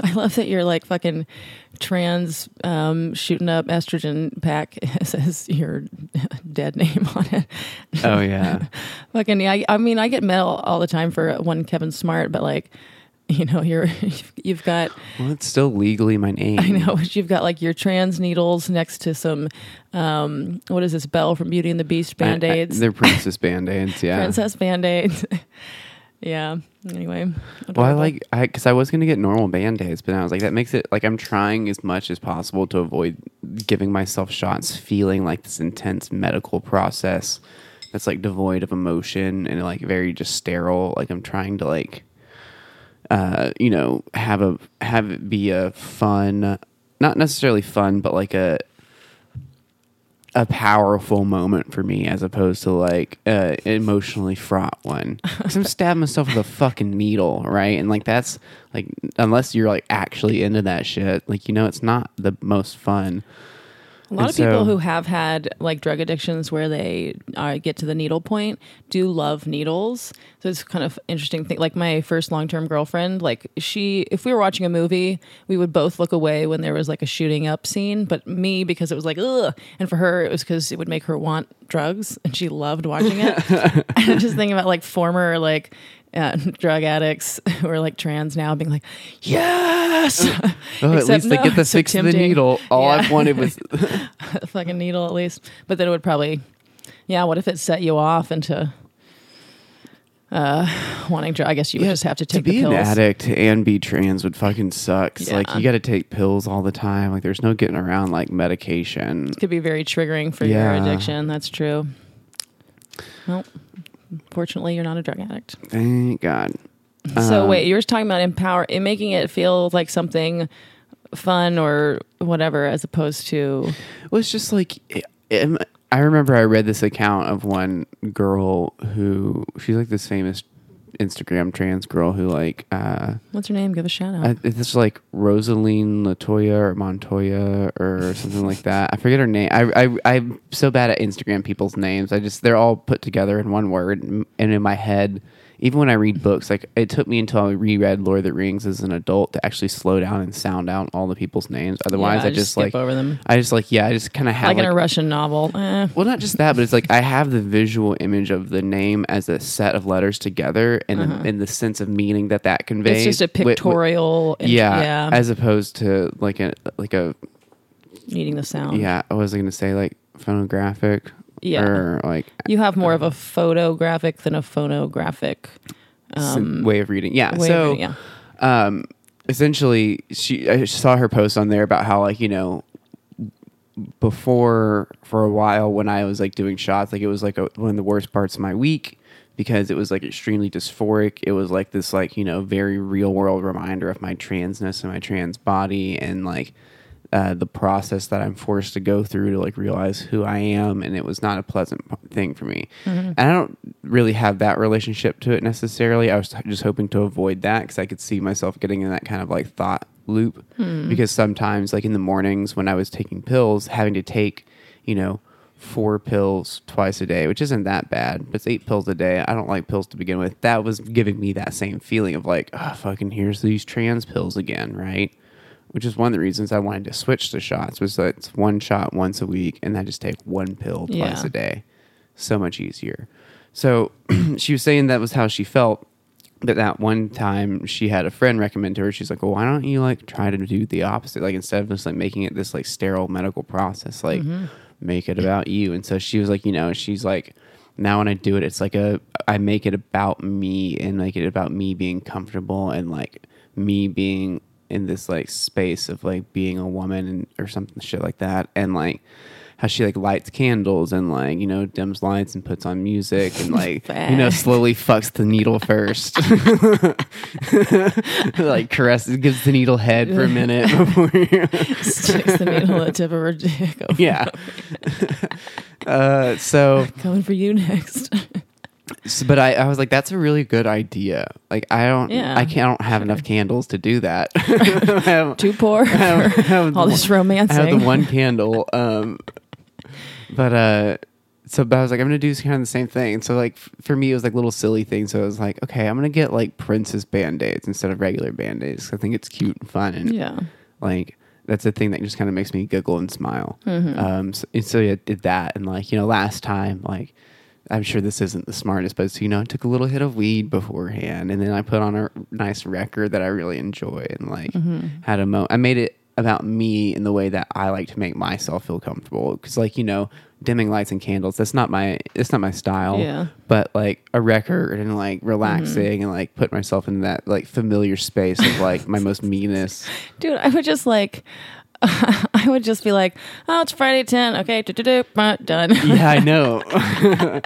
I love that you're like fucking trans um, shooting up estrogen pack says your dead name on it. Oh yeah. fucking yeah. I, I mean, I get mail all the time for one Kevin Smart, but like, you know, you're you've got Well, it's still legally my name. I know but you've got like your trans needles next to some um, what is this Belle from Beauty and the Beast band aids, they're princess band aids. Yeah. princess band aids. Yeah. Anyway, Well, I like I because I was gonna get normal band aids, but I was like, that makes it like I'm trying as much as possible to avoid giving myself shots, feeling like this intense medical process that's like devoid of emotion and like very just sterile. Like I'm trying to like, uh, you know, have a have it be a fun, not necessarily fun, but like a a powerful moment for me as opposed to like uh emotionally fraught one. Cause I'm stabbing myself with a fucking needle, right? And like that's like unless you're like actually into that shit, like you know, it's not the most fun. A lot And of people so- who have had like drug addictions where they uh, get to the needle point do love needles. So it's kind of interesting thing. Like my first long term girlfriend, like she, if we were watching a movie, we would both look away when there was like a shooting up scene. But me, because it was like ugh, and for her, it was because it would make her want drugs, and she loved watching it. and just thinking about like former like. Uh, drug addicts who are like trans now being like, yes. Oh, at least they get the fix of the needle. All Yeah. I've wanted was a fucking needle at least. But then it would probably, yeah. What if it set you off into uh, wanting to? I guess you would just have to take to be an addict and be trans would fucking suck. 'Cause, Like you got to take pills all the time. Like there's no getting around like medication. It could be very triggering for Yeah. your addiction. That's true. Well, fortunately, you're not a drug addict. Thank God. so Um, wait, you were talking about empower, in making it feel like something fun or whatever, as opposed to Well, it's just like I remember I read this account of one girl who she's like this famous Instagram trans girl who like uh what's her name? Give a shout out. I, it's like Rosaline Latoya or Montoya or something like that. I forget her name. I, I I'm so bad at Instagram people's names. I just they're all put together in one word, and in my head, even when I read books, like it took me until I reread Lord of the Rings as an adult to actually slow down and sound out all the people's names. Otherwise, Yeah, I just just skip like over them. I just like yeah, I just kind of have like, like, in a Russian novel. Eh. well, not just that, but it's like I have the visual image of the name as a set of letters together, and the, and the sense of meaning that that conveys. Uh-huh. It's just a wi- wi- pictorial. yeah, yeah. as opposed to like a like a needing the sound. yeah. I was going to say like phonographic. Yeah. Or like You have more of a photographic than a phonographic s- way of reading. Yeah. Um, so of yeah. um, essentially, she I saw her post on there about how like you know before for a while when I was like doing shots, like it was like a, one of the worst parts of my week because it was like extremely dysphoric. It was like this like you know very real world reminder of my transness and my trans body and like uh, the process that I'm forced to go through to like realize who I am, and it was not a pleasant p- thing for me. And I don't really have that relationship to it necessarily. I was just hoping to avoid that because I could see myself getting in that kind of like thought loop. Because sometimes, like in the mornings when I was taking pills, having to take, you know, four pills twice a day, which isn't that bad, but it's eight pills a day. I don't like pills to begin with. That was giving me that same feeling of like, oh, fucking here's these trans pills again, right? Which is one of the reasons I wanted to switch to shots was that it's one shot once a week and I just take one pill twice Yeah. a day. So much easier. So she was saying that was how she felt. But that one time she had a friend recommend to her, she's like, Well, why don't you like try to do the opposite? Like instead of just like making it this like sterile medical process, like mm-hmm. make it about you. And so she was like, you know, she's like now when I do it, it's like a I make it about me and make it about me being comfortable and like me being in this like space of like being a woman and or something shit like that and like how she like lights candles and like you know dims lights and puts on music and like you know slowly fucks the needle first like caresses gives the needle head for a minute before you Sticks the needle at the tip of her dick. Yeah uh so Coming for you next. S- but I, I was like, that's a really good idea. Like, I don't, Yeah, I can't don't have enough candles to do that. I have, Too poor. I have- I have All this one- I have the one candle. Um, but uh, so but I was like, I'm gonna do kind of the same thing. And so like f- for me, it was like little silly things. So I was like, okay, I'm gonna get like princess band aids instead of regular band aids. I think it's cute and fun, and Yeah. like that's the thing that just kind of makes me giggle and smile. Mm-hmm. Um, so, and so yeah, did that, and like you know, last time, like I'm sure this isn't the smartest, but so, you know, I took a little hit of weed beforehand, and then I put on a nice record that I really enjoy, and like Mm-hmm. had a mo. I made it about me in the way that I like to make myself feel comfortable, because like you know, dimming lights and candles, that's not my, it's not my style. Yeah. But like a record and like relaxing and like put myself in that like familiar space of like my most meanest. Dude, I would just like, I would just be like, oh, it's Friday 10. Okay, done. Yeah, I know.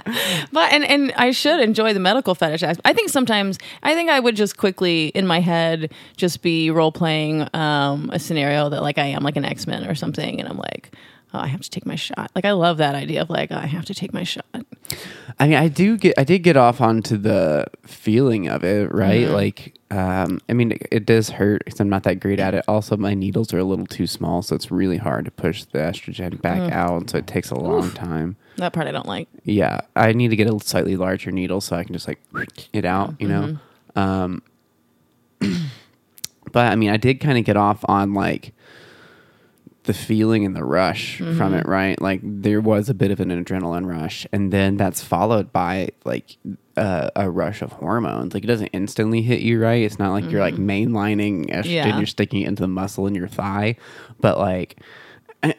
But and and I should enjoy the medical fetish aspect. I think sometimes I think I would just quickly in my head just be role playing um, a scenario that like I am like an X Men or something, and I'm like, oh, I have to take my shot. Like I love that idea of like oh, I have to take my shot. I mean, I do get, I did get off onto the feeling of it, right? Like, um, I mean, it, it does hurt because I'm not that great at it. Also, my needles are a little too small, so it's really hard to push the estrogen back out, so it takes a long time. That part I don't like. Yeah, I need to get a slightly larger needle so I can just like it out, you know. Um, but I mean, I did kind of get off on like the feeling and the rush from it, right? Like there was a bit of an adrenaline rush, and then that's followed by like uh, a rush of hormones. Like it doesn't instantly hit you, right? It's not like you're like mainlining estrogen, Yeah. you're sticking it into the muscle in your thigh, but like.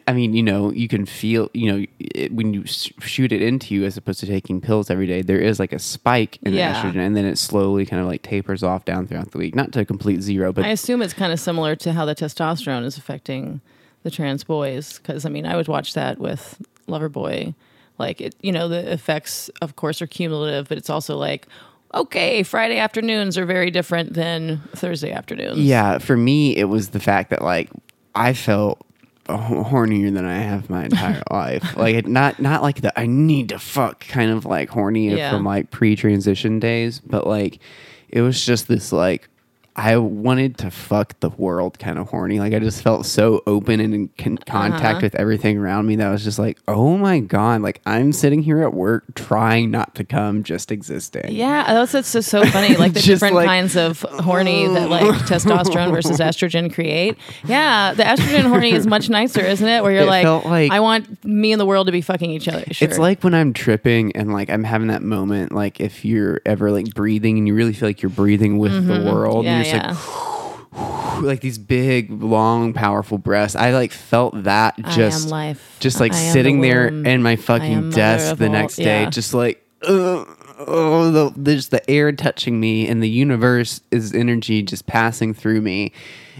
I- mean, you know, you can feel, you know, it, when you s- shoot it into you as opposed to taking pills every day, there is like a spike in Yeah. the estrogen, and then it slowly kind of like tapers off down throughout the week. Not to a complete zero, but I assume it's kind of similar to how the testosterone is affecting the trans boys. Because I mean, I would watch that with Loverboy. Like it, you know, the effects, of course, are cumulative, but it's also like, okay, Friday afternoons are very different than Thursday afternoons. Yeah, for me, it was the fact that like I felt hornier than I have my entire life. Like not not like the I need to fuck kind of like horny Yeah. from like pre-transition days, but like it was just this like I wanted to fuck the world kind of horny. Like I just felt so open and in con- contact Uh-huh. with everything around me that I was just like, oh my god! Like I'm sitting here at work trying not to come, just existing. Yeah, that's that's just so funny. Like the different like- kinds of horny that like testosterone versus estrogen create. Yeah, the estrogen horny is much nicer, isn't it? Where you're It like, like- I want me and the world to be fucking each other. Sure. It's like when I'm tripping and like I'm having that moment, like if you're ever like breathing and you really feel like you're breathing with the world, Mm-hmm. yeah, you're yeah. like, like these big, long, powerful breaths. I like felt that just just like I the sitting there in my fucking desk the next day, yeah. just like. Uh, Oh, the, there's the air touching me, and the universe is energy just passing through me.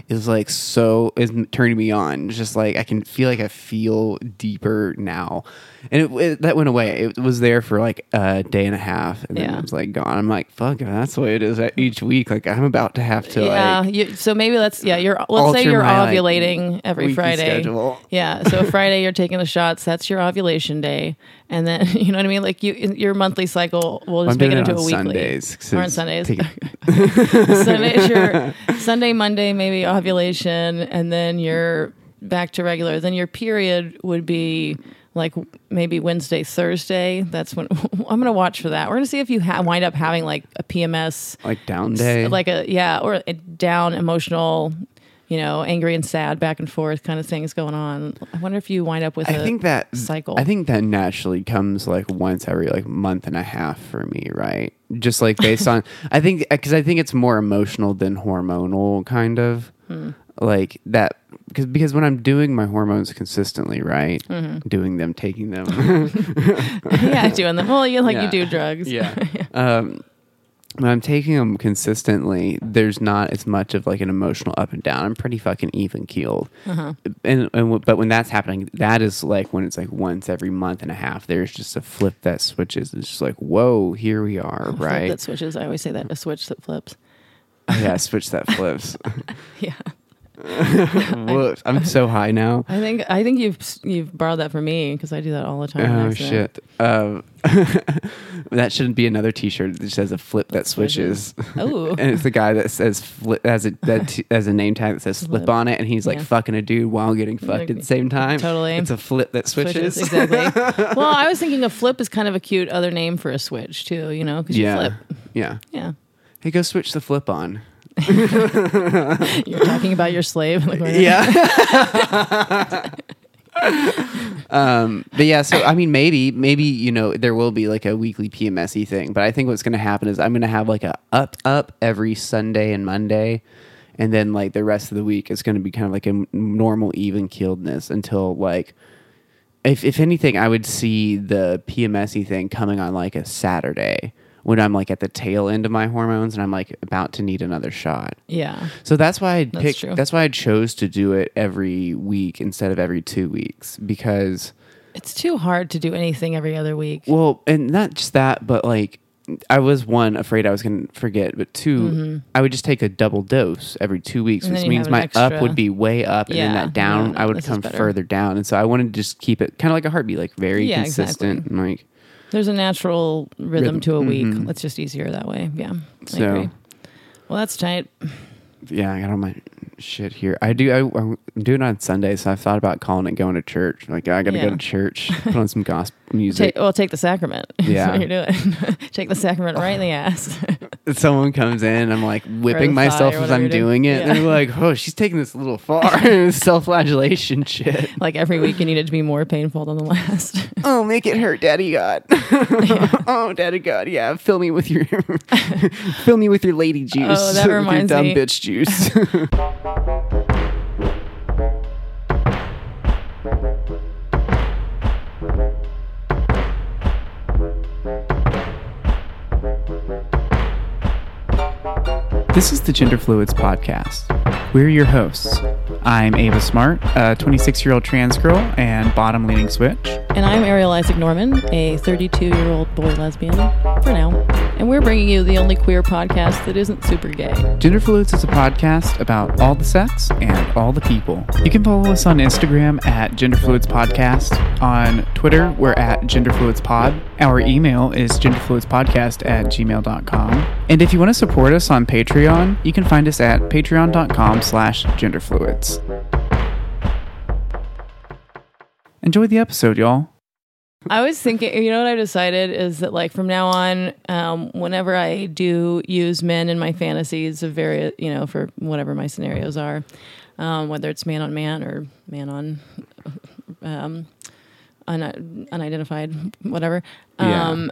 Is like so is turning me on. It's just like I can feel like I feel deeper now, and it, it- that went away. It was there for like a day and a half, and then Yeah. it was like gone. I'm like, fuck, that's the way it is each week. Like I'm about to have to yeah. like you, so maybe let's yeah. You're let's say you're my, like, ovulating every Friday. schedule. Yeah. So Friday you're taking the shots. That's your ovulation day, and then you know what I mean. Like you, your monthly cycle. We'll just make it it into on a weekly. Sundays, Or on Sundays. Sunday's your Sunday, Monday, maybe ovulation, and then you're back to regular. Then your period would be like maybe Wednesday, Thursday. That's when I'm going to watch for that. We're going to see if you ha- wind up having like a PMS, like down day. like a yeah, or a down emotional. You know, angry and sad, back and forth kind of things going on. I wonder if you wind up with I a think that cycle. I think that naturally comes like once every like month and a half for me, right? Just like based on I think because I think it's more emotional than hormonal, kind of Hmm. like that. Because because when I'm doing my hormones consistently, right, Mm-hmm. doing them, taking them, yeah, doing them. Well, you like Yeah. you do drugs. yeah. um, when I'm taking them consistently, there's not as much of like an emotional up and down. I'm pretty fucking even keeled. Uh-huh. And, and but when that's happening, that is like when it's like once every month and a half. There's just a flip that switches. It's just like, whoa, here we are, Flip right? That switches. I always say that a switch that flips. yeah, switch that flips. Yeah. Whoops. I'm so high now. I think I think you've you've borrowed that from me because I do that all the time. Oh shit. Um, that shouldn't be another T-shirt that says a flip that switches. Oh. and it's the guy that says flip has a that t- has a name tag that says flip Flip. on it, and he's like Yeah. fucking a dude while getting fucked Like, at the same time. totally. It's a flip that switches. exactly. well, I was thinking a flip is kind of a cute other name for a switch too. You know, because you yeah. flip. Yeah. Yeah, Hey, go switch the flip on. you're talking about your slave. Yeah. um, but yeah, so I mean, maybe, maybe you know, there will be like a weekly PMSy thing. But I think what's going to happen is I'm going to have like a up up every Sunday and Monday, and then like the rest of the week is going to be kind of like a normal even keeledness until like. If, if anything, I would see the PMSy thing coming on like a Saturday when I'm like at the tail end of my hormones and I'm like about to need another shot. yeah. So that's why I That's picked. true. That's why I chose to do it every week instead of every two weeks because, It's too hard to do anything every other week. well, and not just that, but like I was one afraid I was going to forget, but 2 I would just take a double dose every two weeks, Mm-hmm. Which means my an up would be way up, and then that down No, no, I would come further down. And so I wanted to just keep it kind of like a heartbeat, like very Yeah, consistent, exactly. and like There's a natural rhythm, Rhythm, to a week. mhm. It's just easier that way. Yeah. I So- agree. Well, that's tight. yeah, I got all my shit here. I do. I, I'm doing it on Sunday, so I thought about calling it going to church. Like I got to Yeah. go to church, put on some gospel music. Take, well, take the sacrament. Yeah. You're doing. take the sacrament right in the ass. someone comes in, I'm like whipping myself as I'm doing. it. Yeah. And they're like, oh, she's taking this a little far. Self-flagellation shit. like every week, you need it to be more painful than the last. Oh, make it hurt, Daddy God. oh, Daddy God, yeah. Fill me with your, fill me with your lady juice. Oh, that reminds dumb me. bitch juice. This is the Gender Fluids Podcast. We're your hosts. I'm Ava Smart, a 26 year old trans girl and bottom leaning switch. and I'm Ariel Isaac Norman, a 32 year old boy lesbian, for now. And we're bringing you the only queer podcast that isn't super gay. Gender Fluids is a podcast about all the sex and all the people. You can follow us on Instagram at Genderfluids Podcast. On Twitter, we're at Genderfluids Pod. Our email is genderfluidspodcast at gmail.com. And if you want to support us on Patreon, you can find us at patreon.com slash genderfluids. Enjoy the episode, y'all. I was thinking, you know what I decided is that like from now on, um, whenever I do use men in my fantasies of various, you know, for whatever my scenarios are, um, whether it's man on man or man on um, un- unidentified, whatever. Yeah. Um,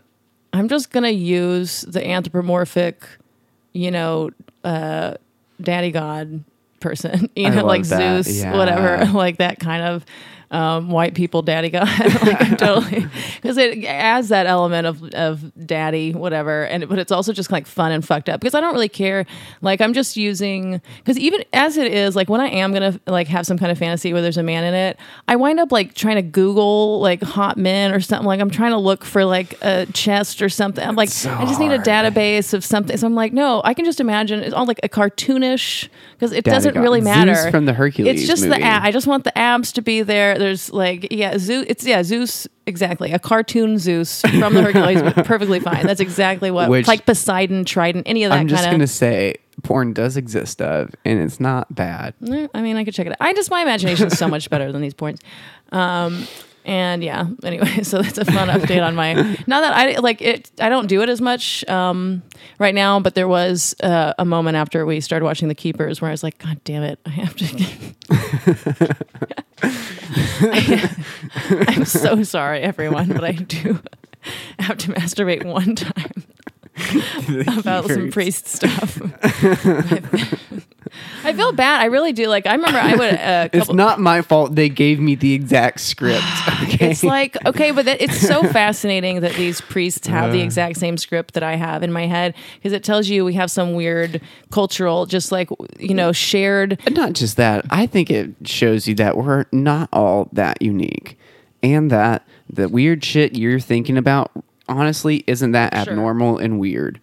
I'm just gonna use the anthropomorphic, you know, uh, daddy god person, you know, like that. Zeus, Yeah. whatever, like that kind of um, white people daddy god, like totally because it adds that element of of daddy, whatever, and but it's also just like fun and fucked up because I don't really care. Like I'm just using because even as it is, like when I am gonna like have some kind of fantasy where there's a man in it, I wind up like trying to Google like hot men or something. Like I'm trying to look for like a chest or something. I'm like so I just need a database of something. So I'm like, no, I can just imagine it's all like a cartoonish because it Daddy doesn't God. really Zeus matter from the Hercules It's just movie. the ab. I just want the abs to be there. There's like yeah, Zeus. It's yeah, Zeus. Exactly, a cartoon Zeus from the Hercules. perfectly fine. That's exactly what Which- like Poseidon, Trident, any of that I'm just kind going to say porn does exist of, and it's not bad. I mean, I could check it out. I just my imagination is so much better than these porns. Um, and yeah, anyway, so that's a fun update on my. Not that I like it, I don't do it as much um, right now, but there was uh, a moment after we started watching The Keepers where I was like, God damn it, I have to. I'm so sorry, everyone, but I do have to masturbate one time about some priest stuff. I feel bad. I really do. Like I remember I would. Uh, It's not my fault. They gave me the exact script. Okay. It's like okay, but that, it's so fascinating that these priests have the Uh. exact same script that I have in my head because it tells you we have some weird cultural, just like you know, shared. Not just that. I think it shows you that we're not all that unique, and that the weird shit you're thinking about honestly isn't that Sure. abnormal and weird.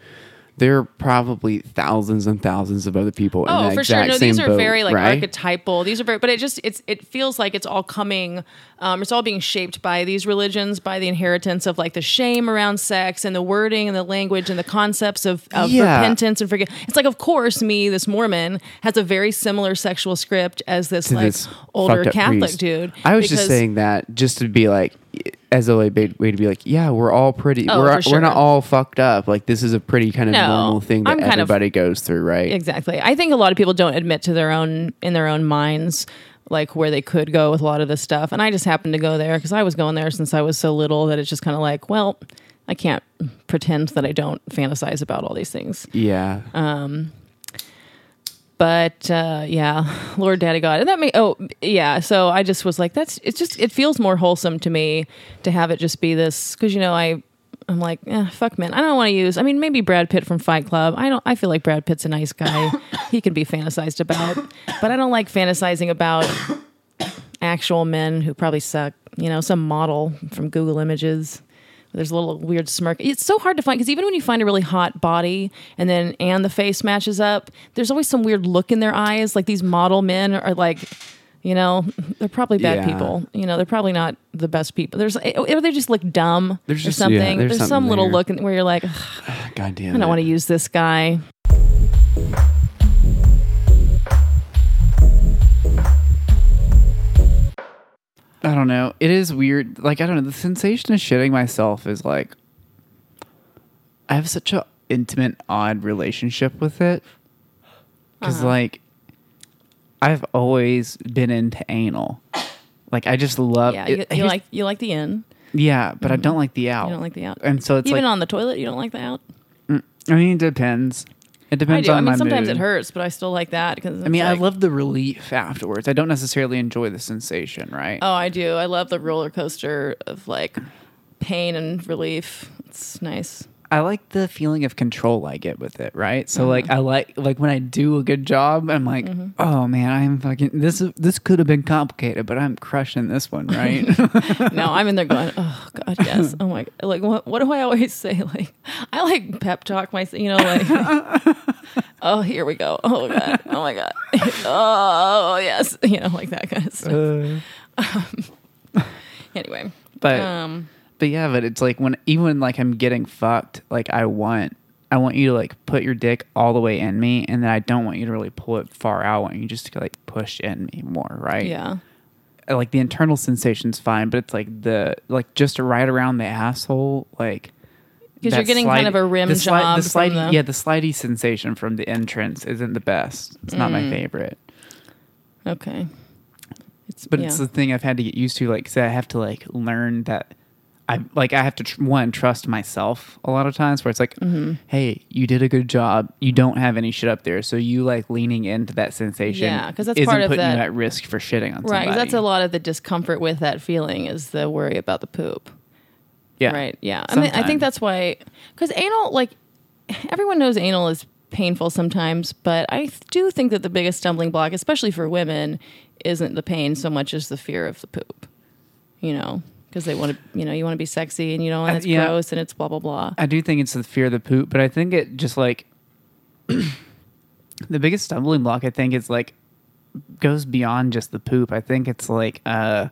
there are probably thousands and thousands of other people in Oh, that for sure. No, these are boat, very like right? archetypal. These are very, but it just it's it feels like it's all coming. Um, it's all being shaped by these religions, by the inheritance of like the shame around sex and the wording and the language and the concepts of, of Yeah. repentance and forget. It's like, of course, me, this Mormon, has a very similar sexual script as this to like this older Catholic priest. dude. I was just saying that just to be like, as a way way to be like, yeah, we're all pretty. Oh, we're for we're not all fucked up. Like this is a pretty kind of No, normal thing that kind of- everybody goes through, right? Exactly. I think a lot of people don't admit to their own in their own minds like where they could go with a lot of this stuff. And I just happened to go there because I was going there since I was so little that it's just kind of like, well, I can't pretend that I don't fantasize about all these things. Yeah. Um, But uh, yeah, Lord Daddy God, and that may oh yeah. So I just was like, that's it's just it feels more wholesome to me to have it just be this because you know I. I'm like, eh, fuck, man. I don't want to use. I mean, maybe Brad Pitt from Fight Club. I don't. I feel like Brad Pitt's a nice guy. he can be fantasized about, but I don't like fantasizing about actual men who probably suck. You know, some model from Google Images. There's a little weird smirk. It's so hard to find because even when you find a really hot body and then and the face matches up, there's always some weird look in their eyes. Like these model men are like, you know, they're probably bad Yeah. people. You know, they're probably not the best people. There's eh, or they just look dumb There's or just- yeah, something. there's there's some something little there. look in, where you're like, "Ugh, God damn. I don't want to use this guy. I don't know. It is weird. Like I don't know. The sensation of shitting myself is like I have such a intimate, odd relationship with it because Uh-huh. like I've always been into anal. Like I just love. Yeah, it- you, you like you like the in. Yeah, but I don't like the out. You don't like the out. And so it's Even like on the toilet, you don't like the out. I mean, it depends. It depends I do. on I mean, my sometimes mood. it hurts, but I still like that because I mean, I love the relief afterwards. I don't necessarily enjoy the sensation, right? Oh, I do. I love the roller coaster of like pain and relief. It's nice. I like the feeling of control I get with it, right? So Mm-hmm. like I like like when I do a good job, I'm like, oh man, I'm fucking this is this could have been complicated, but I'm crushing this one, right? No, I'm in there going, oh god, yes. Oh my, like what? What do I always say? Like I like pep talk myself. You know, like oh here we go. Oh god. Oh my god. oh yes. You know, like that kind of stuff. Anyway, but um, but yeah, but it's like when even like I'm getting fucked, like I want I want you to like put your dick all the way in me, and then I don't want you to really pull it far out. I want you just to like push in me more, right? yeah. like the internal sensation's fine, but it's like the like just right around the asshole, like because you're getting kind of a rim the sli- job The from slidey, the- yeah, the slidey sensation from the entrance isn't the best. It's not Mm. my favorite, Okay. It's but yeah. it's the thing I've had to get used to. Like, so I have to like learn that. I like I have to tr- one trust myself a lot of times where it's like, Mm-hmm. hey, you did a good job. You don't have any shit up there, so you like leaning into that sensation. Yeah, because that's part of putting that- you at risk for shitting on right. somebody. That's a lot of the discomfort with that feeling is the worry about the poop. Yeah, Right. Yeah. I mean, I think that's why, because anal, like, everyone knows anal is painful sometimes, but I do think that the biggest stumbling block, especially for women, isn't the pain so much as the fear of the poop. You know, because they want to, you know, you want to be sexy and you know, and Uh, it's yeah. gross and it's blah blah blah. I do think it's the fear of the poop, but I think it just like the biggest stumbling block. I think is like goes beyond just the poop. I think it's like a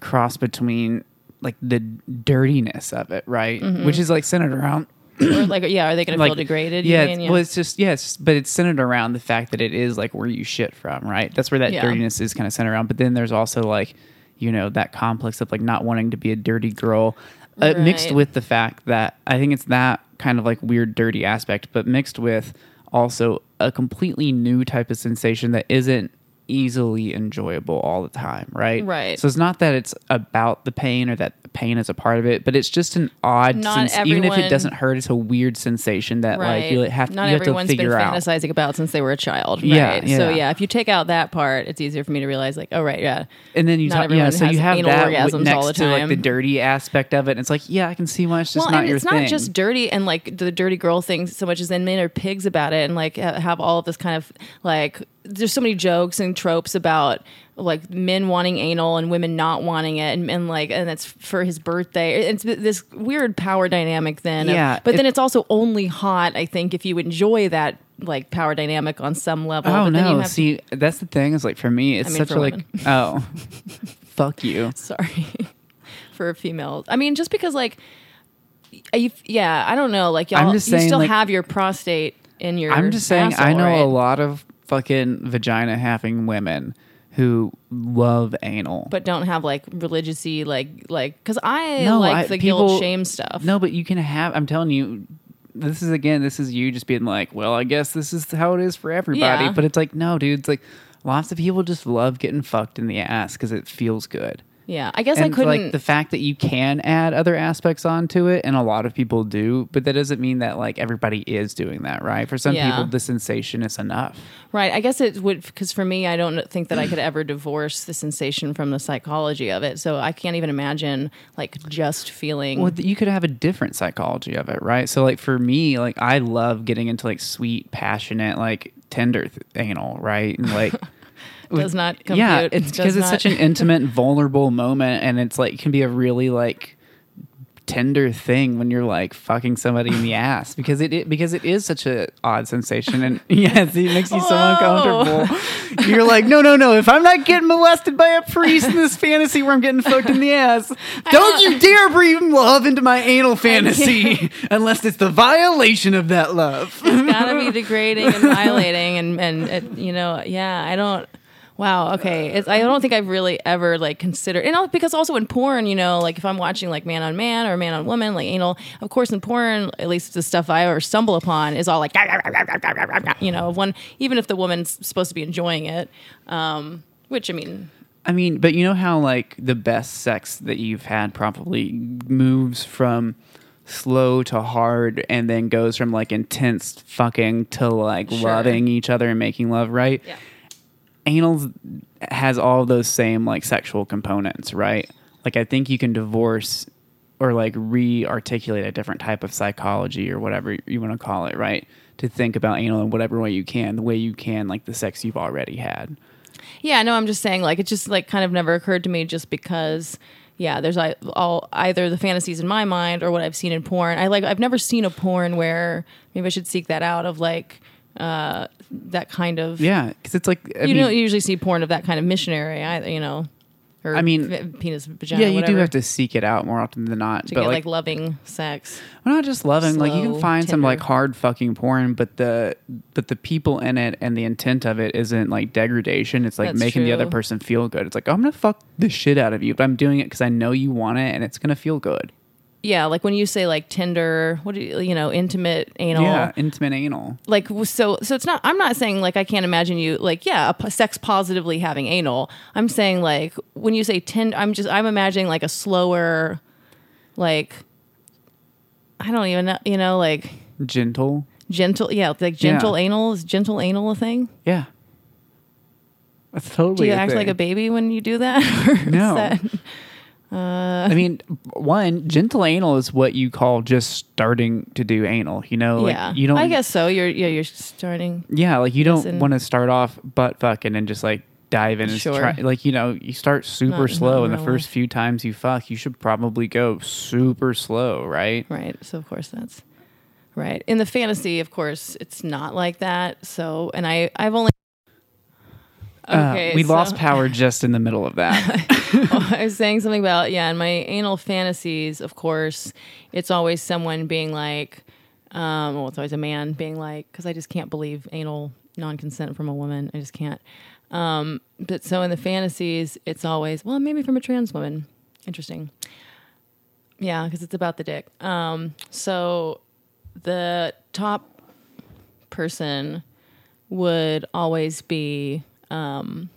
cross between like the dirtiness of it, right? Which is like centered around or like, yeah, are they going to like feel degraded? you Yeah, mean? it's- well, it's just yes, but it's centered around the fact that it is like where you shit from, right? That's where that Yeah. dirtiness is kind of centered around. But then there's also like you know that complex of like not wanting to be a dirty girl, uh, mixed with the fact that I think it's that kind of like weird dirty aspect, but mixed with also a completely new type of sensation that isn't easily enjoyable all the time, right? Right. So it's not that it's about the pain or that the pain is a part of it, but it's just an odd Not sense. Even if it doesn't hurt, it's a weird sensation that like you have, Not you have to everyone's been out. fantasizing about since they were a child. Yeah, right? So yeah. yeah, if you take out that part, it's easier for me to realize, like, oh right, yeah, And then you Not talk, yeah, so you have that next all the to like the dirty aspect of it. And it's like, yeah, I can see why it's just well, not and your it's thing. not just dirty and like the dirty girl thing so much as then men are pigs about it and like have all of this kind of like there's so many jokes and tropes about like men wanting anal and women not wanting it, and, and like, and it's for his birthday. It's this weird power dynamic then. of- Yeah, but it- then it's also only hot. I think if you enjoy that like power dynamic on some level. Oh but then you no! have to- See, that's the thing. Is like for me, it's I mean, such a like. Oh, fuck you. sorry for females. I mean, just because like, you, yeah, I don't know. Like y'all, you saying, still like- have your prostate in your. I'm just saying. I know right? a lot of fucking vagina having women who love anal. but don't have like religiousy like like because I No, like I- the people- guilt shame stuff. No, but you can have. I'm telling you, this is again. This is you just being like, well, I guess this is how it is for everybody. Yeah. But it's like, no, dude. It's like lots of people just love getting fucked in the ass because it feels good. Yeah, I guess and I couldn't. like the fact that you can add other aspects onto it, and a lot of people do, but that doesn't mean that like everybody is doing that, right? For some Yeah. people, the sensation is enough. right, I guess it would because for me, I don't think that I could ever divorce the sensation from the psychology of it. So I can't even imagine like just feeling. Well, you could have a different psychology of it, right? So, like for me, like I love getting into like sweet, passionate, like tender th- anal, right? And like. Does not compute. Yeah, it's because it's such an intimate, vulnerable moment, and it's like can be a really like tender thing when you're like fucking somebody in the ass because it, it because it is such a odd sensation and yes it makes you so Whoa. uncomfortable you're like no no no if i'm not getting molested by a priest in this fantasy where i'm getting fucked in the ass don't you dare breathe love into my anal fantasy unless it's the violation of that love it's gotta be degrading and violating and and it, you know yeah i don't wow okay it's, i don't think i've really ever like considered and al- because also in porn you know like if i'm watching like man on man or man on woman like anal of course in porn at least the stuff i ever stumble upon is all like you know one even if the woman's supposed to be enjoying it um which i mean I mean, but you know how like the best sex that you've had probably moves from slow to hard and then goes from like intense fucking to like Sure. loving each other and making love, right? yeah Anal has all those same like sexual components, right? Like I think you can divorce or like re-articulate a different type of psychology or whatever you want to call it, right? To think about anal in whatever way you can, the way you can like the sex you've already had. Yeah, no, I'm just saying, like, it just like kind of never occurred to me just because, yeah, there's all either the fantasies in my mind or what I've seen in porn. I like, I've never seen a porn where maybe I should seek that out of like uh that kind of. Yeah, because it's like I you mean, don't usually see porn of that kind of missionary, either, you know, or I mean, v- penis, vagina. yeah, you do have to seek it out more often than not. to but get like, like, loving sex. well, not just loving. like you can slow, find some like hard fucking porn, but the but the people in it and the intent of it isn't like degradation. It's like That's making the other person feel good. It's like I'm gonna fuck the shit out of you, but I'm doing it because I know you want it and it's gonna feel good. Yeah, like when you say like tender, what do you, you know, intimate anal. Yeah, intimate anal. like so so it's not i'm not saying like i can't imagine you like yeah a p- sex positively having anal i'm saying like when you say tend i'm just i'm imagining like a slower like i don't even know you know like Gentle. gentle yeah like gentle Yeah. anal is gentle anal a thing Yeah. That's totally. do you a act like a baby when you do that No. that- I mean, one gentle anal is what you call just starting to do anal. You know, like yeah you don't. i guess so you're yeah you're starting Yeah, like you don't want to start off butt fucking and just like dive in and Sure. try. Like you know, you start super Not- slow, not and the first few times you fuck, you should probably go super slow, right? Right. So of course that's right. In the fantasy, of course, it's not like that. So and I I've only Uh, we so- lost power just in the middle of that. I was saying something about yeah, in my anal fantasies, of course, it's always someone being like, um, well, it's always a man being like, because I just can't believe anal non-consent from a woman. I just can't. Um, but so in the fantasies, it's always well, maybe from a trans woman. Interesting. Yeah, because it's about the dick. Um, so the top person would always be um,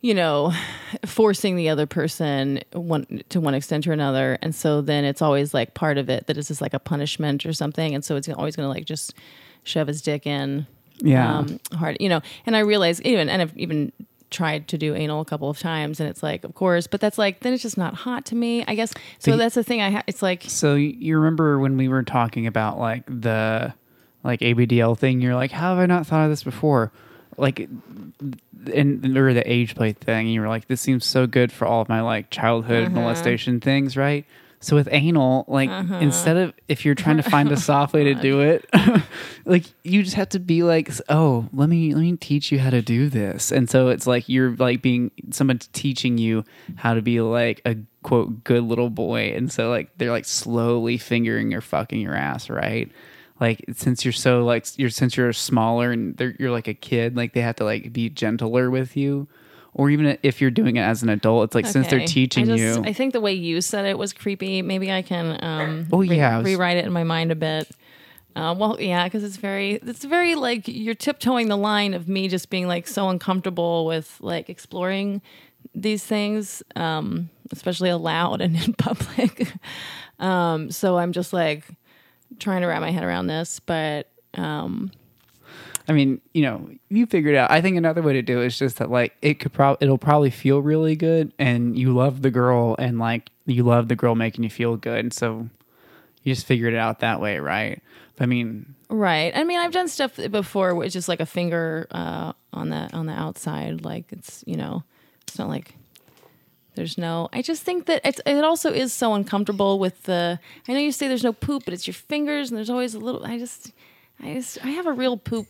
you know, forcing the other person one to one extent or another, and so then it's always like part of it that is just like a punishment or something, and so it's always going to like just shove his dick in, Yeah. um, hard, you know. And I realize even, and I've even tried to do anal a couple of times, and it's like, of course, but that's like then it's just not hot to me, I guess. So that's the thing. I ha- it's like so you remember when we were talking about like the like ABDL thing? You're like, how have I not thought of this before? Like and or the age play thing. You were like, this seems so good for all of my like childhood Mm-hmm. molestation things, right? So with anal, like Mm-hmm. instead of if you're trying to find a soft way to do it, like you just have to be like, oh, let me let me teach you how to do this. And so it's like you're like being someone's teaching you how to be like a quote good little boy. And so like they're like slowly fingering or fucking your ass, right? Like since you're so like you're since you're smaller and they're, you're like a kid, like they have to like be gentler with you. Or even if you're doing it as an adult, it's like since they're teaching I just- you. I think the way you said it was creepy. Maybe I can um, Oh, yeah, was- rewrite it in my mind a bit. Uh, well, yeah, because it's very, it's very like you're tiptoeing the line of me just being like so uncomfortable with like exploring these things, um, especially aloud and in public. um, so I'm just like trying to wrap my head around this, but um, I mean, you know, you figured out. I think another way to do it is just that like it could probably it'll probably feel really good, and you love the girl, and like you love the girl making you feel good, and so you just figured it out that way, right? I mean, Right. I mean, I've done stuff before, which is like a finger uh, on the on the outside. Like it's you know, it's not like there's no. I just think that it's, it also is so uncomfortable with the. I know you say there's no poop, but it's your fingers, and there's always a little. I just, I just, I have a real poop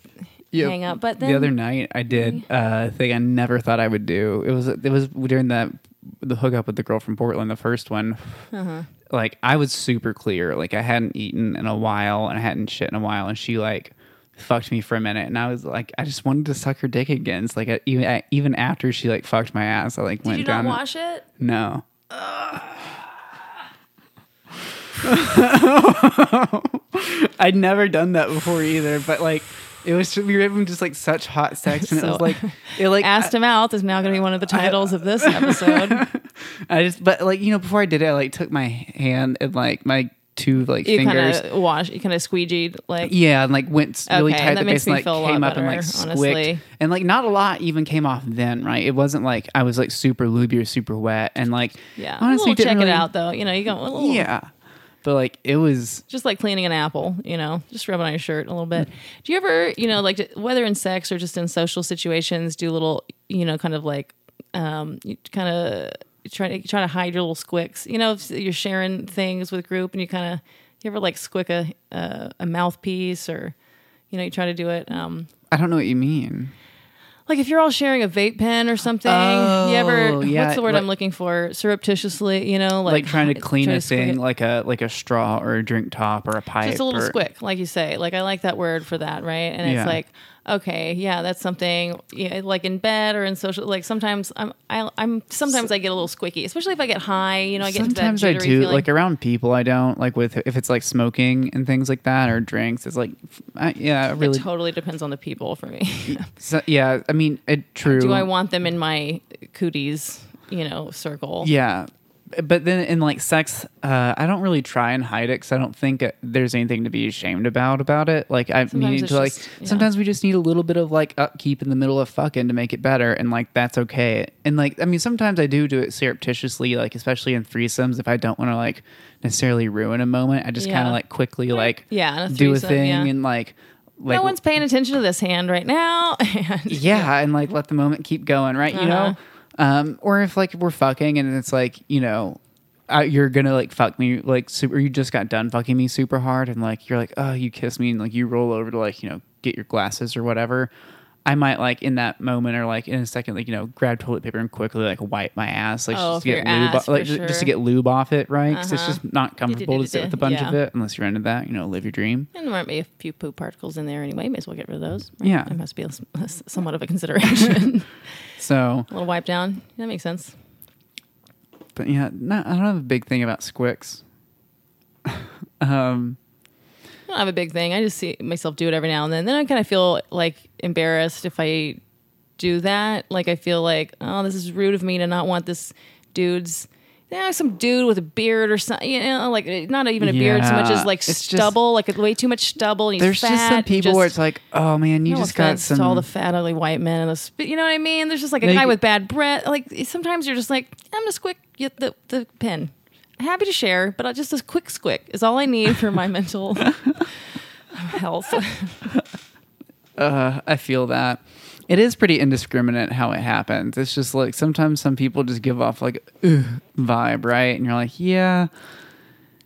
hang up. But then the other night I did uh, a thing I never thought I would do. It was it was during that the hookup with the girl from Portland, the first one. Uh-huh. Like I was super clear. Like I hadn't eaten in a while and I hadn't shit in a while, and she like fucked me for a minute, and I was like, I just wanted to suck her dick again. It's like uh, even uh, even after she like fucked my ass, I like went down did went you not down. wash it? No. I'd never done that before either, but like it was we were having just like such hot sex, and it was like it like Asked him out is now going to be one of the titles of this episode. I just but like you know before I did it, I like took my hand and like my two like You Kinda wash. You kind of squeegeed like. Yeah, and like went really Okay, tight at that the makes base and me like feel a lot came up and like squicked. honestly. And like not a lot even came off then, right? It wasn't like I was like super lubey or super wet. And like Yeah. honestly didn't check really, it out though. You know, you go. A little, Yeah. But like it was just like cleaning an apple, you know, just rubbing on your shirt a little bit. Do you ever, you know, like whether in sex or just in social situations, do little, you know, kind of like, um, you kind of try to try to hide your little squicks. You know, if you're sharing things with group and you kind of, you ever like squick a uh, a mouthpiece or, you know, you try to do it. Um, I don't know what you mean. like if you're all sharing a vape pen or something, you ever Oh, yeah, what's the word like- I'm looking for? Surreptitiously, you know, Like, like, trying to clean try a squick thing it. like a like a straw or a drink top or a pipe. just a little or, squick, like you say. Like I like that word for that, right? And Yeah. it's like, okay, yeah, that's something. Yeah, like in bed or in social. Like sometimes I'm, I, I'm sometimes I get a little squeaky, especially if I get high. You know, I get Sometimes I do. feeling. Like around people, I don't like with if it's like smoking and things like that or drinks. It's like, I, yeah, it really. totally depends on the people for me. So, yeah, I mean, it true. Do I want them in my cooties? You know, circle. Yeah. But then in like sex, uh, I don't really try and hide it because I don't think it- there's anything to be ashamed about about it. Like I Sometimes need to like just- yeah. sometimes we just need a little bit of like upkeep in the middle of fucking to make it better, and like that's okay. And like I mean, sometimes I do do it surreptitiously, like especially in threesomes if I don't want to like necessarily ruin a moment. I just kind of like quickly like Yeah, a do a thing yeah. and like like no one's paying attention to this hand right now. And- yeah, and like let the moment keep going, right? You Uh-huh. know, um, or if like we're fucking and it's like you know, you're gonna like fuck me like super. You just got done fucking me super hard, and like you're like, oh, you kiss me, and like you roll over to like you know get your glasses or whatever. I might like in that moment or like in a second, like you know, grab toilet paper and quickly like wipe my ass, like Oh, just to get lube, ass, o- like ju- just to get lube off it, right? Because it's Uh-huh. just not comfortable to sit with a bunch of it unless you're into that. You know, live your dream. And there might be a few poop particles in there anyway. May as well get rid of those. right? Yeah. That must be a, somewhat of a consideration. So, a little wipe down. That makes sense. but yeah, no, I don't have a big thing about squicks. um. I don't have a big thing. I just see myself do it every now and then. Then I kind of feel like embarrassed if I do that. Like I feel like, oh, this is rude of me to not want this dude's. Yeah, some dude with a beard or something. You know, like eh, not even a beard so much as like it's just- stubble, like way too much stubble. There's fat, just some people where it's like, oh man, you no just got some. to all the fat, ugly white men and the, you know what I mean. There's just like a No, guy with bad breath. Like sometimes you're just like, I'm just quick get the the pen. Happy to share, but just a quick squick is all I need for my mental health. uh, I feel that. It is pretty indiscriminate how it happens. It's just like sometimes some people just give off like vibe, right? And you're like, yeah,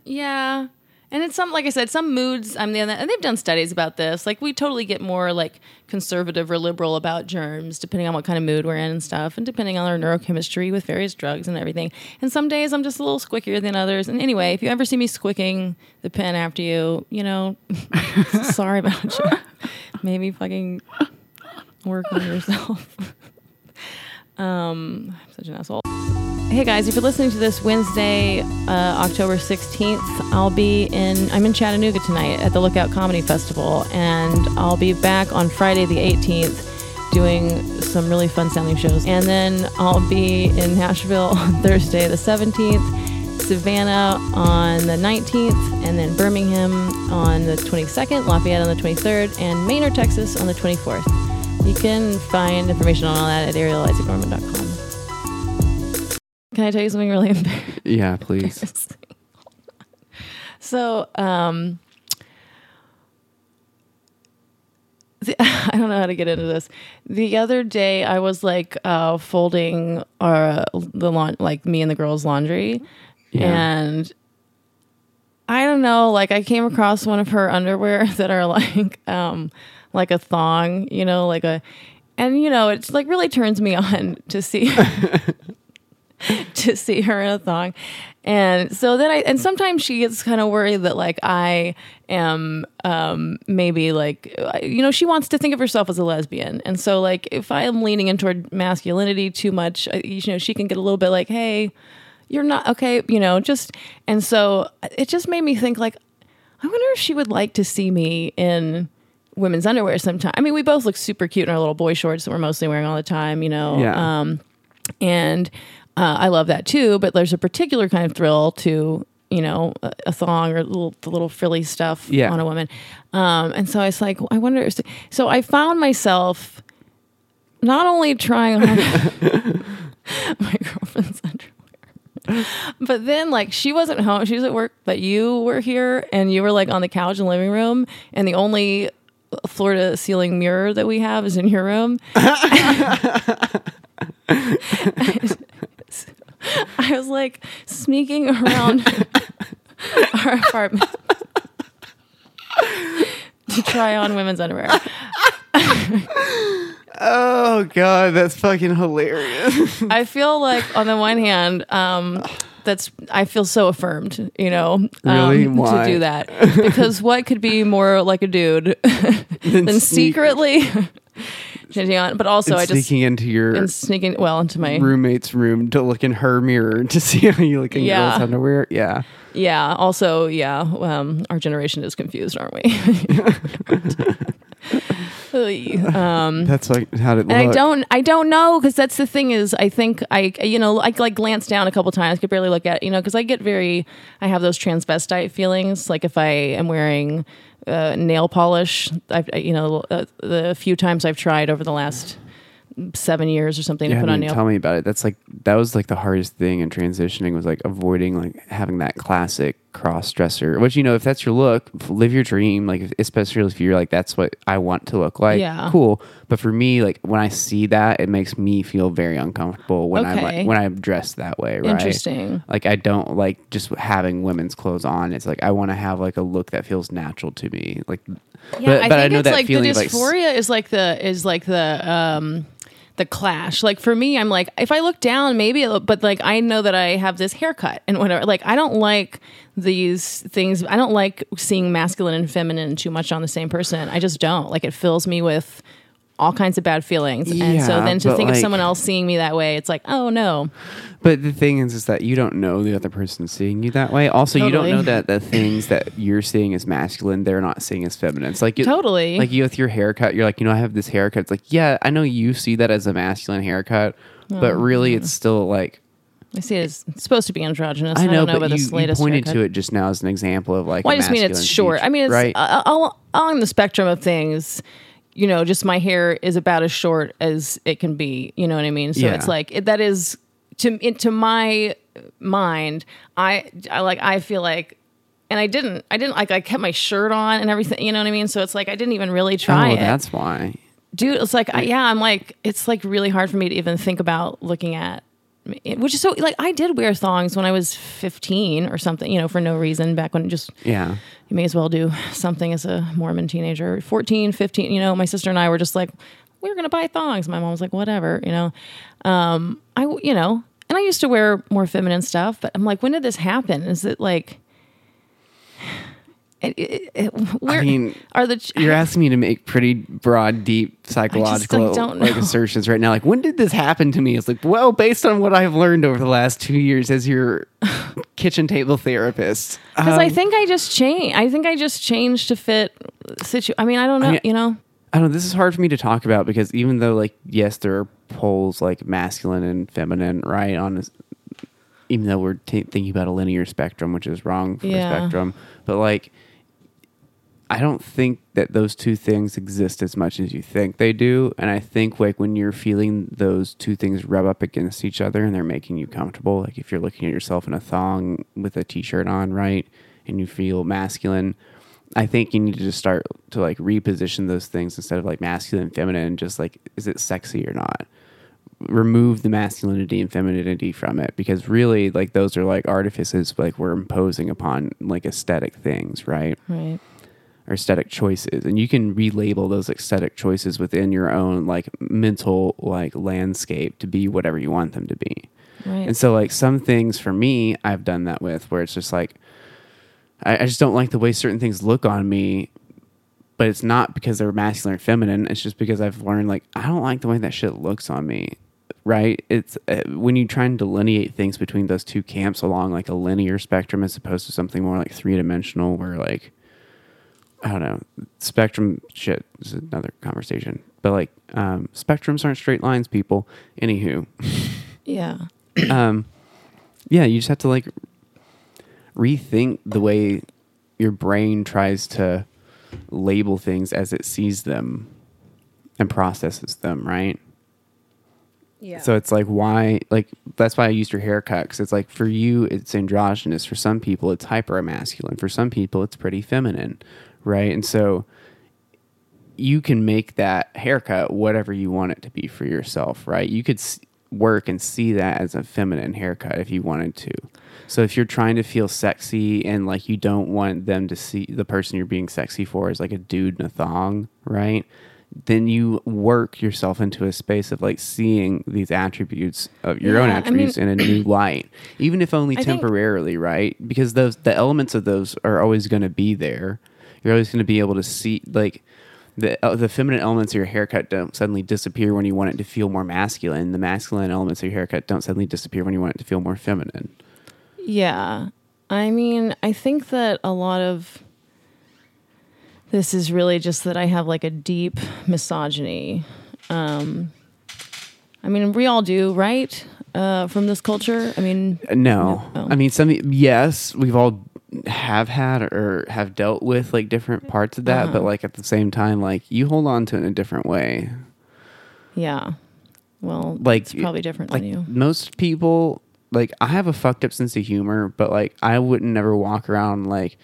Yeah. And it's some, like I said, some moods. I'm the and they've done studies about this. Like we totally get more like conservative or liberal about germs, depending on what kind of mood we're in and stuff, and depending on our neurochemistry with various drugs and everything. And some days I'm just a little squickier than others. And anyway, if you ever see me squicking the pen after you, you know, sorry about you. Maybe fucking work on yourself. um, I'm such an asshole. Hey guys, if you're listening to this Wednesday, uh, October 16th, I'll be in, I'm in Chattanooga tonight at the Lookout Comedy Festival, and I'll be back on Friday the 18th doing some really fun sounding shows. And then I'll be in Nashville on Thursday the 17th, Savannah on the 19th, and then Birmingham on the 22nd, Lafayette on the 23rd, and Manor, Texas on the 24th. You can find information on all that at arielisaacnorman.com. Can I tell you something really embarrassing? Yeah, please. So, um, the, I don't know how to get into this. The other day, I was like uh, folding our the laun- like me and the girls' laundry, Yeah. and I don't know. Like, I came across one of her underwear that are like um, like a thong, you know, like a, and you know, it's like really turns me on to see. to see her in a thong. And so then I and sometimes she gets kind of worried that like I am um maybe like you know she wants to think of herself as a lesbian. And so like if I am leaning in toward masculinity too much, I- you know she can get a little bit like, "Hey, you're not okay," you know, just and so it just made me think like I wonder if she would like to see me in women's underwear sometime. I mean, we both look super cute in our little boy shorts that we're mostly wearing all the time, you know. Yeah. Um, and uh, I love that too. But there's a particular kind of thrill to you know a, a thong or little the little frilly stuff Yeah. on a woman. Um, and so I was like, I wonder. So I found myself not only trying on my girlfriend's underwear. But then, like, she wasn't home; she was at work. But you were here, and you were like on the couch in the living room, and the only floor to ceiling mirror that we have is in your room. I was like sneaking around our apartment to try on women's underwear. oh god, that's fucking hilarious. I feel like on the one hand, um, that's I feel so affirmed, you know, um, Really? to do that because what could be more like a dude than sneak- secretly changing on? But also, I just sneaking into your and sneaking well into my roommate's room to look in her mirror to see how you look in Yeah. girls' underwear. Yeah. yeah. Also, yeah, um, our generation is confused, aren't we? Um, That's like how did it and I don't, I don't know because that's the thing is, I think I, you know, I like glance down a couple times, could barely look at, you know, because I get very, I have those transvestite feelings. Like if I am wearing uh, nail polish, I've, I, you know, uh, the few times I've tried over the last seven years or something Yeah, to put I on mean, nail. tell me about it. That's like that was like the hardest thing in transitioning was like avoiding like having that classic cross dresser. Which you know, if that's your look, live your dream. Like especially if you're like that's what I want to look like. Yeah. cool. But for me, like when I see that, it makes me feel very uncomfortable when I'm like when I'm dressed that way. Right. Interesting. Like I don't like just having women's clothes on. It's like I want to have like a look that feels natural to me. Like, Yeah, but, I but think I know it's that like the feeling like dysphoria is like the is like the um the clash. Like for me, I'm like if I look down, maybe, but like I know that I have this haircut and whatever. Like I don't like these things. I don't like seeing masculine and feminine too much on the same person. I just don't. Like it fills me with all kinds of bad feelings. and so then to but, think of like- someone else seeing me that way, it's like, oh no. But the thing is, is that you don't know the other person seeing you that way. Also, you don't know that the things that you're seeing as masculine, they're not seeing as feminine. It's like you, Totally. like you with your haircut. You're like, you know, I have this haircut. It's like, yeah, I know you see that as a masculine haircut, but really, it's still like I see it as it's supposed to be androgynous. I know, don't know but about you, this you latest pointed haircut. to it just now as an example of like. Well, a I just mean it's masculine short. feature. I mean, it's right. uh, all, along the spectrum of things. You know, just my hair is about as short as it can be. You know what I mean? So Yeah. it's like it, that is to it, to my mind. I I like I feel like. And I didn't. I didn't like. I kept my shirt on and everything. You know what I mean. So it's like I didn't even really try oh, it. that's why. dude it's like I, yeah i'm like it's like really hard for me to even think about looking at which is so like i did wear thongs when i was 15 or something you know for no reason back when just Yeah. you may as well do something as a mormon teenager. 14 15 you know my sister and i were just like we were going to buy thongs. My mom was like whatever you know. Um i you know and i used to wear more feminine stuff but i'm like when did this happen? Is it like it, it, it, where mean, are the ch- You're asking me to make pretty broad, deep psychological like assertions right now. Like, when did this happen to me? It's like, well, based on what I've learned over the last two years as your kitchen table therapist. Because I um, think I just changed. I think I just changed to fit situ. I mean, I don't know. mean- you know, I don't know. This is hard for me to talk about because even though, like, yes, there are poles like masculine and feminine, right? On this, even though we're t- thinking about a linear spectrum, which is wrong for Yeah. the spectrum, but like, I don't think that those two things exist as much as you think they do. And I think like when you're feeling those two things rub up against each other and they're making you comfortable, like if you're looking at yourself in a thong with a t-shirt on, right, and you feel masculine, I think you need to just start to like reposition those things instead of like masculine and feminine, just like is it sexy or not? Remove the masculinity and femininity from it because really like those are like artifices like we're imposing upon like aesthetic things, right? right? Or aesthetic choices. And you can relabel those aesthetic choices within your own like mental like landscape to be whatever you want them to be. Right. and so like some things for me i've done that with where it's just like I, I just don't like the way certain things look on me but it's not because they're masculine or feminine. It's just because i've learned like i don't like the way that shit looks on me right? It's uh, when you try and delineate things between those two camps along like a linear spectrum as opposed to something more like three-dimensional where like I don't know. Spectrum shit is another conversation. But like um, spectrums aren't straight lines, people. Anywho, yeah. um, yeah, you just have to like rethink the way your brain tries to label things as it sees them and processes them, right? Yeah. So it's like why like that's why I used your haircut because it's like for you it's androgynous. For some people it's hyper masculine. For some people it's pretty feminine, right? And so you can make that haircut whatever you want it to be for yourself, right? You could work and see that as a feminine haircut if you wanted to. So if you're trying to feel sexy and like you don't want them to see the person you're being sexy for as like a dude in a thong, right? Then you work yourself into a space of like seeing these attributes of your own Yeah, I mean- attributes in a new light, even if only I think- temporarily, right? Because those the elements of those are always going to be there. You're always going to be able to see like the uh, the feminine elements of your haircut don't suddenly disappear when you want it to feel more masculine. The masculine elements of your haircut don't suddenly disappear when you want it to feel more feminine. Yeah. I mean, I think that a lot of this is really just that I have like a deep misogyny. Um, I mean, we all do, right? Uh, from this culture. I mean, No, No. Oh. I mean some. Yes, we've all have had or have dealt with like different parts of that, Uh-huh. but like at the same time, like you hold on to it in a different way. yeah. Well, Like it's probably different like than you. most people like i have a fucked up sense of humor but like i wouldn't never walk around like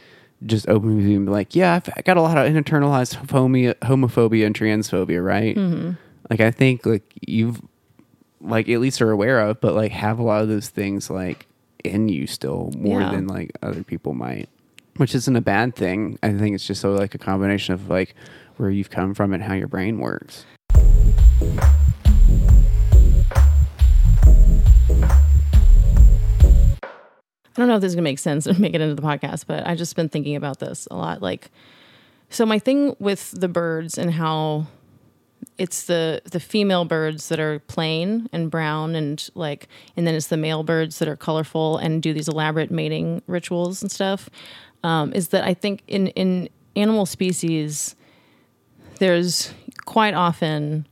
just openly and be like yeah i've I got a lot of internalized homophobia, homophobia and transphobia right Mm-hmm. like i think like you've like at least are aware of but like have a lot of those things like in you still more Yeah. than like other people might which isn't a bad thing i think it's just so like a combination of like where you've come from and how your brain works I don't know if this is gonna make sense or make it into the podcast, but I've just been thinking about this a lot. Like, so my thing with the birds and how it's the the female birds that are plain and brown and like, and then it's the male birds that are colorful and do these elaborate mating rituals and stuff. Um, is that I think in in animal species, there's quite often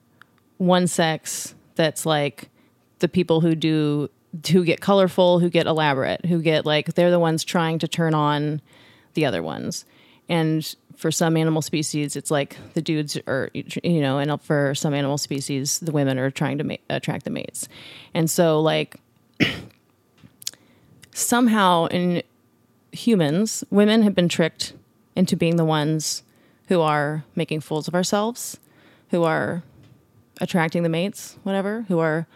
one sex that's like the people who do who get colorful, who get elaborate, who get like they're the ones trying to turn on the other ones. And for some animal species, it's like the dudes are, you know, and for some animal species, the women are trying to ma- attract the mates. And so, like, somehow in humans, women have been tricked into being the ones who are making fools of ourselves who are attracting the mates, whatever, who are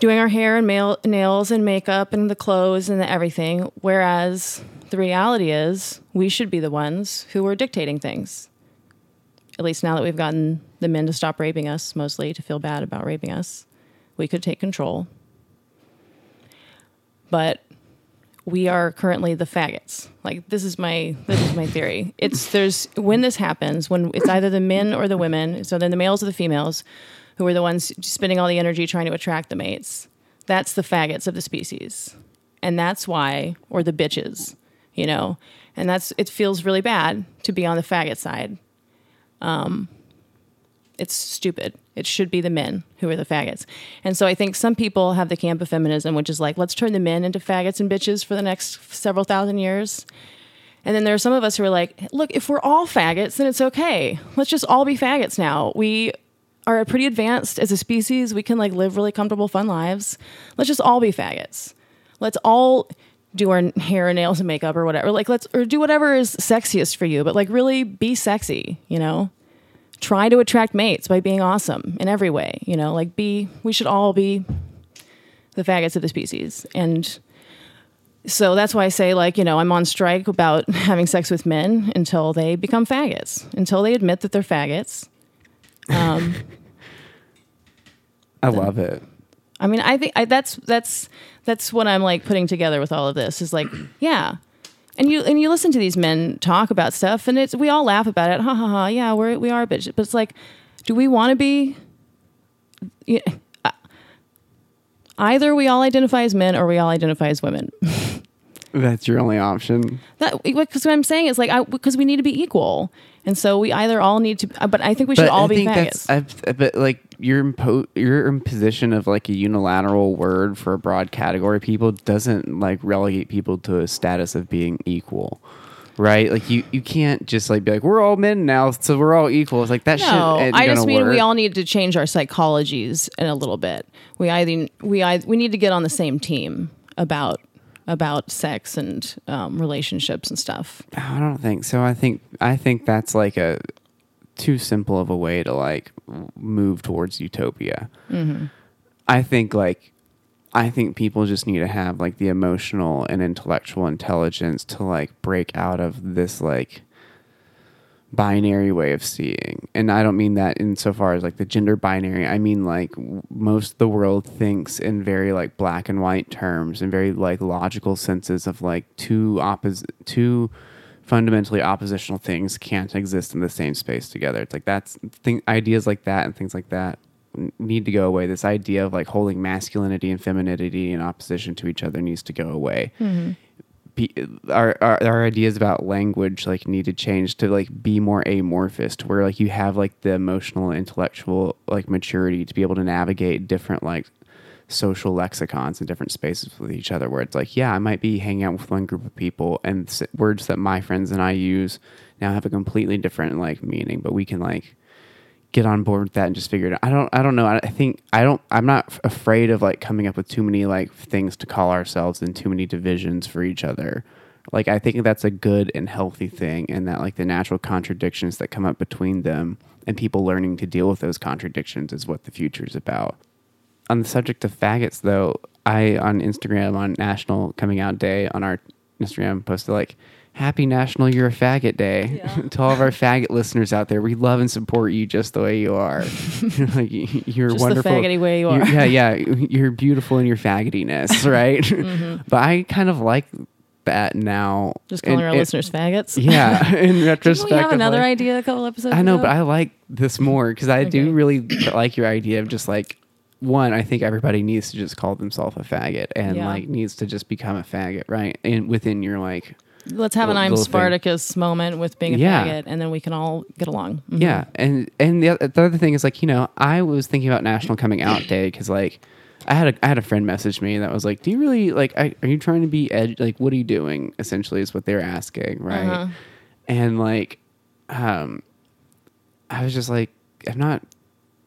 doing our hair and nails and makeup and the clothes and the everything. Whereas the reality is, we should be the ones who are dictating things. At least now that we've gotten the men to stop raping us, mostly to feel bad about raping us, we could take control. But we are currently the faggots. Like this is my this is my theory. It's there's when this happens when it's either the men or the women. So then the males or the females, who are the ones spending all the energy trying to attract the mates. That's the faggots of the species, and that's why, or the bitches, you know, and that's it feels really bad to be on the faggot side. Um, it's stupid. It should be the men who are the faggots. And so I think some people have the camp of feminism, which is like, let's turn the men into faggots and bitches for the next several thousand years. And then there are some of us who are like, look, if we're all faggots, then it's okay. Let's just all be faggots now. We are pretty advanced as a species. We can like live really comfortable, fun lives. Let's just all be faggots. Let's all do our hair and nails and makeup or whatever. Like let's or do whatever is sexiest for you, but like really be sexy, you know? Try to attract mates by being awesome in every way, you know? Like be we should all be the faggots of the species. And so that's why I say, like, you know, I'm on strike about having sex with men until they become faggots, until they admit that they're faggots. Um, I love it. I mean, I think I, that's that's that's what I'm like putting together with all of this is like, yeah. And you and you listen to these men talk about stuff, and it's we all laugh about it, ha ha ha. Yeah, we're we are a bitch, but it's like, do we want to be? you- uh, Either we all identify as men or we all identify as women. That's your only option. That eh, because what I'm saying is like I because we need to be equal, and so we either all need to. Uh, but I think we should all I be think faggots. that's, I've, eh, but like you're in po- you're in position of like a unilateral word for a broad category of people doesn't like relegate people to a status of being equal. Right, like you, you can't just like be like we're all men now, so we're all equal. It's like that shit. No, ain't I just mean we all need to change our psychologies in a little bit. We either we either, we need to get on the same team about about sex and um, relationships and stuff. I don't think so. I think I think that's like a too simple of a way to like move towards utopia. Mm-hmm. I think like I think people just need to have like the emotional and intellectual intelligence to like break out of this like binary way of seeing. And I don't mean that insofar as like the gender binary. I mean like most the world thinks in very like black and white terms and very like logical senses of like two opposite two fundamentally oppositional things can't exist in the same space together. It's like that's thing ideas like that and things like that need to go away. This idea of like holding masculinity and femininity in opposition to each other needs to go away. Be, our, our our ideas about language like need to change to like be more amorphous to where like you have like the emotional intellectual like maturity to be able to navigate different like social lexicons and different spaces with each other where it's like yeah i might be hanging out with one group of people and words that my friends and i use now have a completely different like meaning but we can like get on board with that and just figure it out. I don't I don't know. I think I don't I'm not afraid of like coming up with too many like things to call ourselves and too many divisions for each other. Like I think that's a good and healthy thing and that like the natural contradictions that come up between them and people learning to deal with those contradictions is what the future is about. On the subject of faggots though, I on Instagram on National Coming Out Day on our Instagram posted like Happy National You're a Faggot Day to all of our faggot listeners out there. We love and support you just the way you are. you're Just the wonderful. faggoty way you You're- yeah, yeah. You're beautiful in your faggotiness, right? Mm-hmm. But I kind of like that now. Just calling And our listeners faggots. Yeah, in retrospect. we have another like- idea a couple episodes I know, ago? but I like this more because I Okay. do really like your idea of just like one. I think everybody needs to just call themselves a faggot and Yeah. like needs to just become a faggot, right? And within your like, Let's have an I'm little thing. Spartacus moment with being a Yeah. faggot, and then we can all get along. Mhm. yeah, and and the, the other thing is like you know I was thinking about National Coming Out Day because like. I had a I had a friend message me that was like, "Do you really like? I, are you trying to be ed? Like, what are you doing?" Essentially, is what they're asking, right? Uh-huh. And like, um, I was just like, I'm not,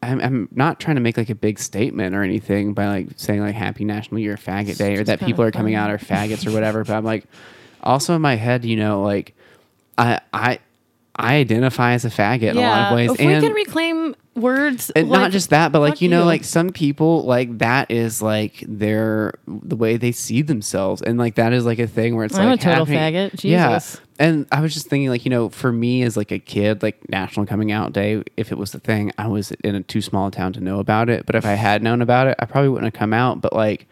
I'm, I'm not trying to make like a big statement or anything by like saying like Happy National Year Faggot Day or that people are coming out are faggots or whatever. But I'm like, also in my head, you know, like, I I I identify as a faggot in a lot of ways, If and we can reclaim words. and like, not just that, but like you know, you. like some people like that is like their the way they see themselves, and like that is like a thing where it's like I'm a total happening- faggot. Yeah, and I was just thinking like you know, for me as like a kid, like National Coming Out Day, if it was the thing, I was in a too small town to know about it. But if I had known about it, I probably wouldn't have come out. But like.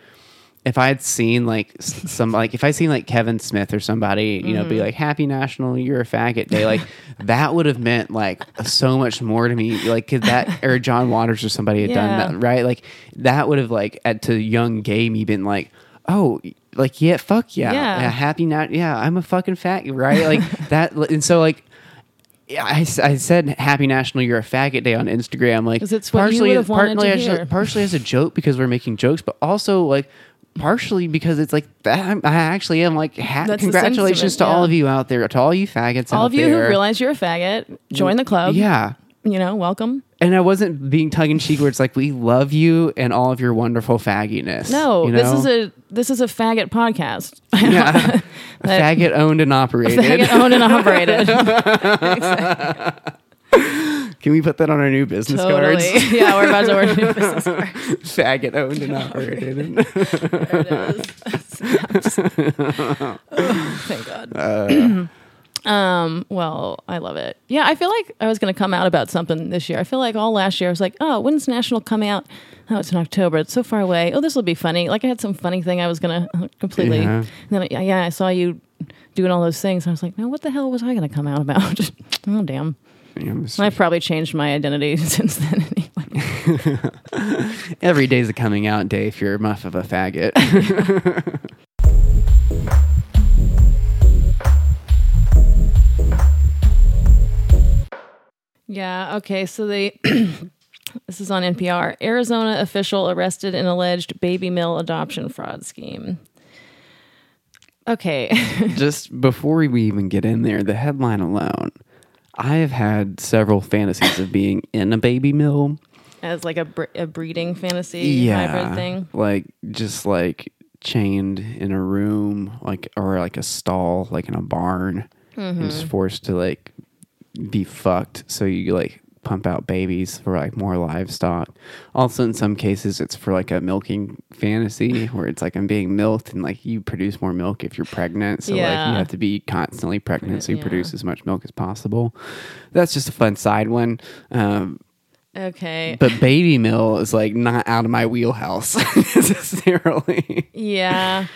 If I had seen like some like if I seen like Kevin Smith or somebody you know Mm-hmm. be like Happy National You're a Faggot Day like that would have meant like so much more to me like could that or John Waters or somebody had Yeah. done that right like that would have like at to young gay me been like oh like yeah fuck yeah, Yeah. happy not yeah I'm a fucking fat right like that and so like yeah, I, I said happy national you're a faggot day on Instagram Like, it's what you would have wanted partly to as partially as a joke because we're making jokes but also like partially because it's like that I'm- actually am like ha- That's the congratulations to all yeah. of you out there to all you faggots all out of you there. who realize you're a faggot, join the club. yeah You know, welcome. and I wasn't being tongue in cheek where it's like we love you and all of your wonderful fagginess. No, you this know? is a this is a faggot podcast. yeah. That- faggot owned and operated. faggot owned and operated. Can we put that on our new business totally. cards? yeah, we're about to order new business cards. faggot owned and operated. There it is. Oh, thank God. um, well, I love it. Yeah, I feel like I was going to come out about something this year. I feel like all last year I was like, oh, when's National come out? Oh, it's in October. It's so far away. Oh, this will be funny. Like I had some funny thing I was going to completely. Yeah. Then, yeah, yeah, I saw you doing all those things. I was like, no, what the hell was I going to come out about? oh, damn. You know, I've probably changed my identity since then. Anyway. Every day's a coming out day if you're much of a faggot. Yeah. Okay. So they. this is on NPR. Arizona official arrested in alleged baby mill adoption fraud scheme. Okay. Just before we even get in there, the headline alone, I have had several fantasies of being in a baby mill. As like a, bre- a breeding fantasy hybrid thing. Like just like chained in a room, like or like a stall, like in a barn, Mm-hmm. and just forced to like be fucked. So you like pump out babies for like more livestock. Also, in some cases, it's for like a milking fantasy where it's like I'm being milked and like you produce more milk if you're pregnant. So like you have to be constantly pregnant so you Yeah. produce produce as much milk as possible. That's just a fun side one. Um, Okay. but baby mill is like not out of my wheelhouse necessarily. Yeah.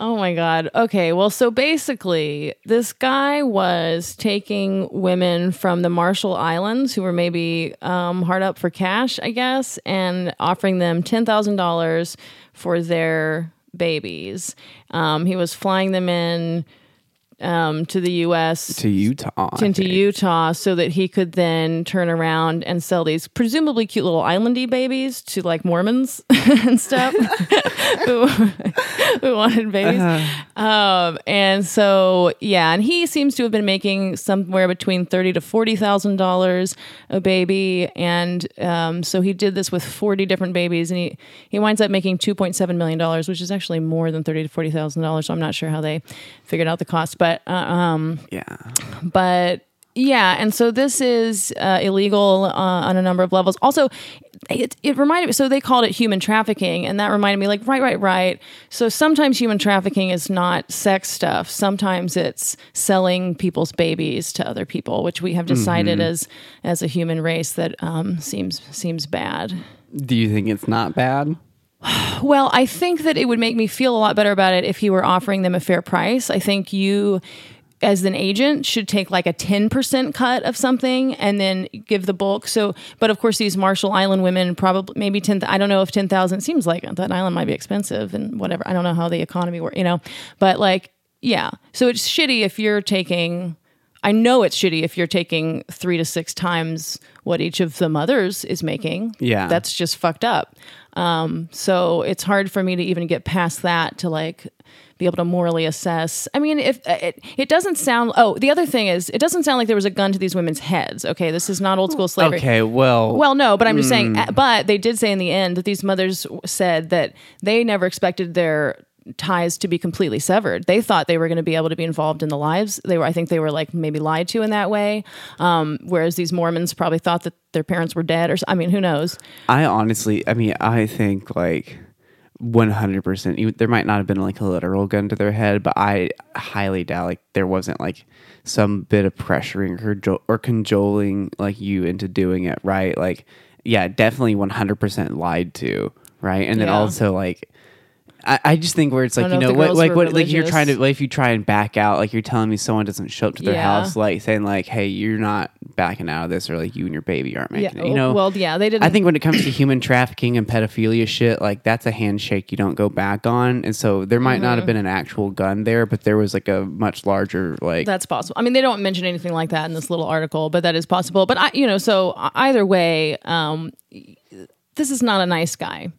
Oh my God. Okay. Well, so basically, this guy was taking women from the Marshall Islands who were maybe um, hard up for cash, I guess, and offering them $10,000 for their babies. Um, he was flying them in um, to the U.S. to Utah. Into. Utah so that he could then turn around and sell these presumably cute little islandy babies to like Mormons and stuff who, who wanted babies. Um, and so yeah, and he seems to have been making somewhere between thirty to forty thousand dollars a baby, and um, so he did this with forty different babies, and he he winds up making two point seven million dollars, which is actually more than thirty to forty thousand dollars. So I'm not sure how they figured out the cost, but uh, um, Yeah. but yeah and so this is uh, illegal uh, on a number of levels. Also it, it reminded me so they called it human trafficking and that reminded me like right right right. So sometimes human trafficking is not sex stuff. Sometimes it's selling people's babies to other people which we have decided as as a human race that um, seems seems bad. Do you think it's not bad? well, I think that it would make me feel a lot better about it if he were offering them a fair price. I think you, as an agent, should take like a 10% cut of something and then give the bulk. So, but of course, these Marshall Island women probably maybe 10, I don't know if 10,000 seems like that island might be expensive and whatever. I don't know how the economy works, you know, but like, yeah. So it's shitty if you're taking. I know it's shitty if you're taking three to six times what each of the mothers is making. Yeah. That's just fucked up. Um, so it's hard for me to even get past that to like be able to morally assess. I mean, if uh, it, it doesn't sound, oh, the other thing is, it doesn't sound like there was a gun to these women's heads. Okay. This is not old school slavery. Okay, well, Well, no, but I'm just saying. uh, But they did say in the end that these mothers said that they never expected their ties to be completely severed. They thought they were going to be able to be involved in the lives. They were, I think, they were like maybe lied to in that way. Um, whereas these Mormons probably thought that their parents were dead, or I mean, who knows? I honestly, I mean, I think like 100%, there might not have been like a literal gun to their head, but I highly doubt like there wasn't like some bit of pressuring or, or cajoling like you into doing it, right? Like, yeah, definitely 100% lied to, right? And then Yeah. also like, I, I just think where it's like you know know what like what like you're trying to like if you try and back out like you're telling me someone doesn't show up to their Yeah. house like saying like hey you're not backing out of this or like you and your baby aren't Yeah. making it you know well, yeah, they didn't. I think when it comes to human trafficking and pedophilia shit, like that's a handshake you don't go back on. And so there might not have Mm-hmm. been an actual gun there, but there was like a much larger like That's possible. I mean, they don't mention anything like that in this little article, but that is possible. But I, you know, so either way, um, this is not a nice guy.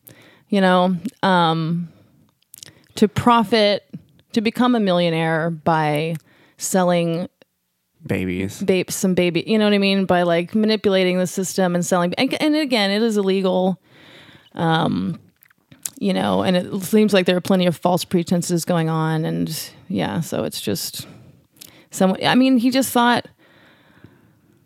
You know, um, to profit, to become a millionaire by selling babies. ba- some baby, you know what I mean, by like manipulating the system and selling. And, and again, it is illegal. Um, you know, and it seems like there are plenty of false pretenses going on, and yeah, so it's just some. I mean, he just thought.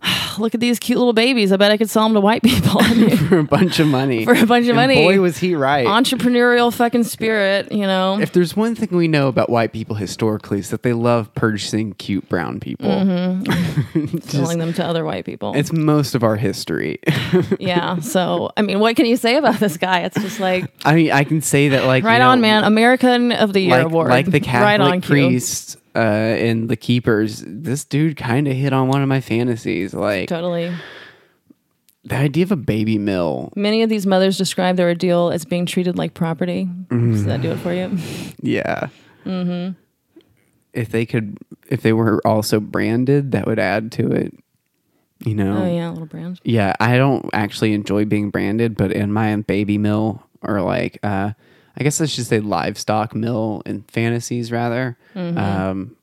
Look at these cute little babies. I bet I could sell them to white people for a bunch of money. for a bunch of And money. Boy, was he right. Entrepreneurial fucking spirit, you know. if there's one thing we know about white people historically, is that they love purchasing cute brown people. Mm-hmm. selling them to other white people. It's most of our history. yeah. So, I mean, what can you say about this guy? It's just like, I mean, I can say that like right you know, on, man. American of the Year Like, award. like the Catholic right on priest uh, and the keepers. This dude kind of hit on one of my fantasies. Like Totally. the idea of a baby mill. Many of these mothers describe their ordeal as being treated like property. Mm-hmm. Does that do it for you? Yeah. Mm-hmm. If they could, if they were also branded, that would add to it. You know. Oh yeah, little brand. Yeah, I don't actually enjoy being branded, but in my baby mill or like, uh, I guess I should say livestock mill and fantasies rather, Mm-hmm. um,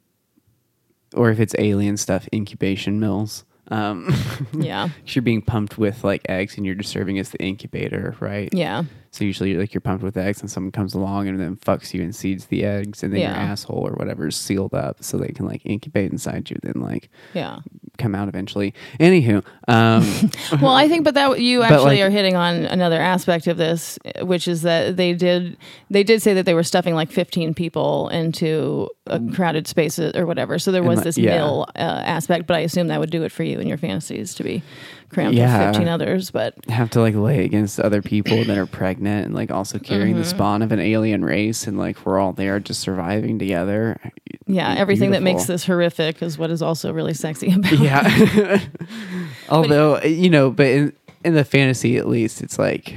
or if it's alien stuff, incubation mills. Um, Yeah. you're being pumped with like eggs, and you're just serving as the incubator, right? Yeah. So usually, like you're pumped with eggs, and someone comes along and then fucks you and seeds the eggs, and then your asshole or whatever is sealed up, so they can like incubate inside you, then like Yeah. come out eventually. Anywho, um, Well, I think, but that you actually like- are hitting on another aspect of this, which is that they did they did say that they were stuffing like 15 people into a crowded spaces or whatever. So there was like- this yeah. mill uh, aspect, but I assume that would do it for you in your fantasies to be crammed Yeah. with 15 others. But have to like lay against other people that are pregnant and like also carrying Mm-hmm. the spawn of an alien race and like we're all there just surviving together. yeah, everything that makes this horrific is what is also really sexy about. it. Yeah. Although you know, but in in the fantasy at least, it's like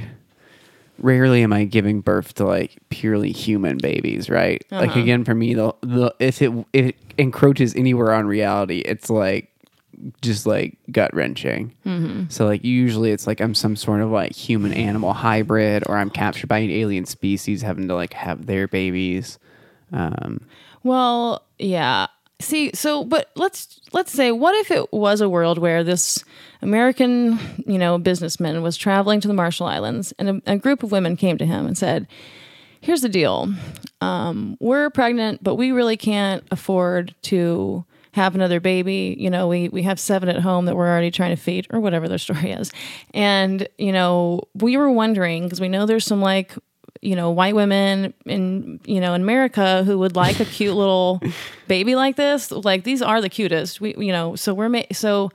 rarely am I giving birth to like purely human babies, right? Like Uh-huh. again, for me, the the if it if it encroaches anywhere on reality, it's like just like gut wrenching. Mm-hmm. So like usually it's like I'm some sort of like human animal hybrid, or I'm captured by an alien species having to like have their babies. Um, Well, yeah. See, so but let's let's say what if it was a world where this American, you know, businessman was traveling to the Marshall Islands and a, a group of women came to him and said, "Here's the deal. Um, we're pregnant, but we really can't afford to have another baby. You know, we we have seven at home that we're already trying to feed, or whatever their story is. And you know, we were wondering because we know there's some like you know white women in you know in America who would like a cute little baby like this. Like these are the cutest. We you know so we're ma- so.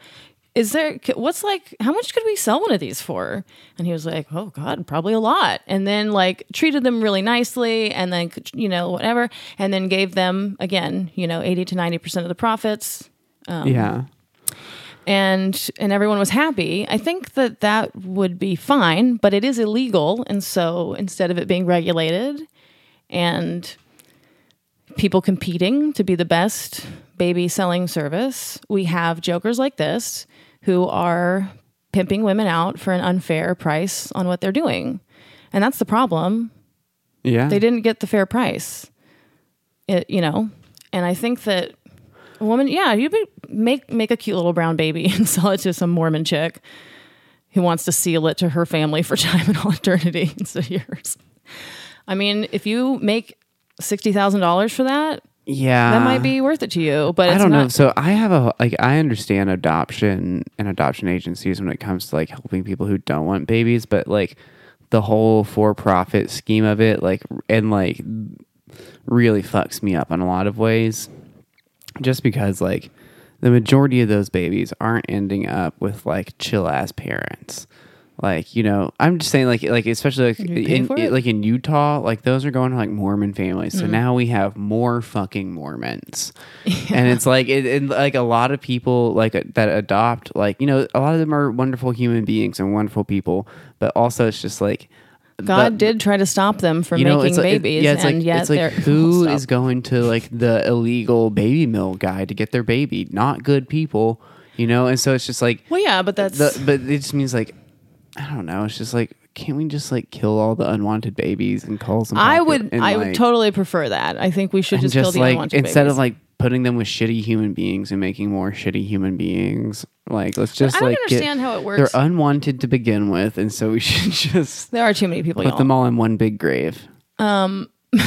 Is there what's like how much could we sell one of these for? And he was like, "Oh God, probably a lot." And then like treated them really nicely, and then you know whatever, and then gave them again, you know, eighty to ninety percent of the profits Um, yeah. and and everyone was happy i think that that would be fine but it is illegal and so instead of it being regulated and people competing to be the best baby selling service we have jokers like this who are pimping women out for an unfair price on what they're doing and that's the problem Yeah. they didn't get the fair price. It, you know, and I think that a woman, yeah, you make make a cute little brown baby and sell it to some Mormon chick who wants to seal it to her family for time and all eternity instead of yours. I mean, if you make sixty thousand dollars for that, yeah, that might be worth it to you. But I don't know. So I have a like I understand adoption and adoption agencies when it comes to like helping people who don't want babies, but like the whole for profit scheme of it, like and like really fucks me up in a lot of ways. Just because like the majority of those babies aren't ending up with like chill ass parents. Like you know, I'm just saying, like, like especially like in, like in Utah, like those are going to like Mormon families. Mm. So now we have more fucking Mormons, and it's like it, it like a lot of people like uh, that adopt like you know a lot of them are wonderful human beings and wonderful people, but also it's just like God the- did try to stop them from you know, making like, it- babies, yeah, it's and like yet it's like who is going to like the illegal baby mill guy to get their baby? Not good people, you know. And so it's just like Well, yeah, but that's the, but it just means like I don't know. It's just like can't we just like kill all the unwanted babies and call them? I would I would like- totally prefer that. I think we should and just, kill the like unwanted instead babies. of like putting them with shitty human beings and making more shitty human beings. Like let's just I don't like understand get, how it works. They're unwanted to begin with, and so we should just there are too many people. put y'all. them all in one big grave. Um.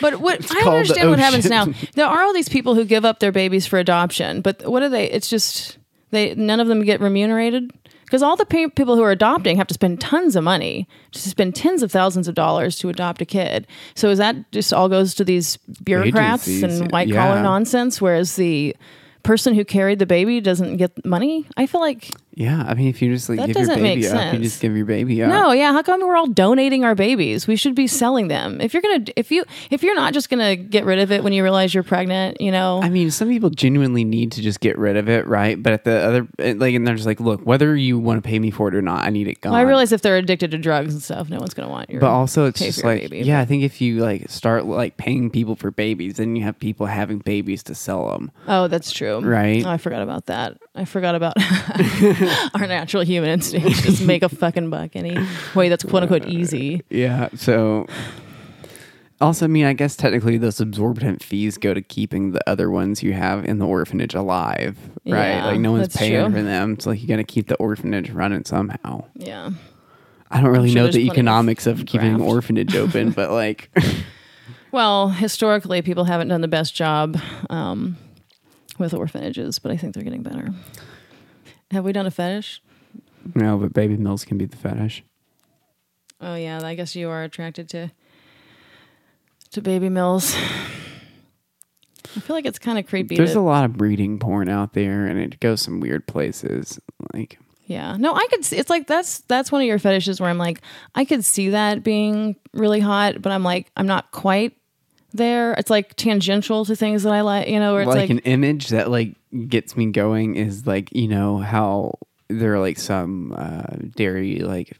But what I called the understand what happens now. There are all these people who give up their babies for adoption, but what are they? It's just they none of them get remunerated because all the pa- people who are adopting have to spend tons of money, to spend tens of thousands of dollars to adopt a kid. So is that just all goes to these bureaucrats Agencies, and white collar yeah. nonsense, whereas the person who carried the baby doesn't get money? I feel like Yeah, I mean, if you just like That give your doesn't make baby up, you sense. just give your baby up. No, yeah. How come we're all donating our babies? We should be selling them. If you're gonna, if you, if you're not just gonna get rid of it when you realize you're pregnant, you know. I mean, some people genuinely need to just get rid of it, right? But at the other, eh, like, and they're just like, look, whether you want to pay me for it or not, I need it gone. Well, I realize if they're addicted to drugs and stuff, no one's gonna want your. But also, it's pay just for your like, baby, yeah, I think if you like start like paying people for babies, then you have people having babies to sell them. oh, that's true. Right. Oh, I forgot about that. I forgot about our natural human instinct. Just make a fucking buck any way that's quote unquote easy. Yeah. So, also, I mean, I guess technically those absorbent fees go to keeping the other ones you have in the orphanage alive, right? Yeah, like no one's paying true. for them. It's like you got to keep the orphanage running somehow. Yeah. I don't really sure know the plenty of economics of keeping an orphanage open, but like, Well, historically, people haven't done the best job um, with orphanages, but I think they're getting better. Have we done a fetish? no, but baby mills can be the fetish. Oh yeah, I guess you are attracted to to baby mills. I feel like it's kind of creepy. There's to- a lot of breeding porn out there, and it goes some weird places. Like, yeah, no, I could. See, it's like that's that's one of your fetishes where I'm like, I could see that being really hot, but I'm like, I'm not quite there. It's like tangential to things that I like, you know, where it's like, like, an image that like gets me going is like you know how there are like some uh, dairy like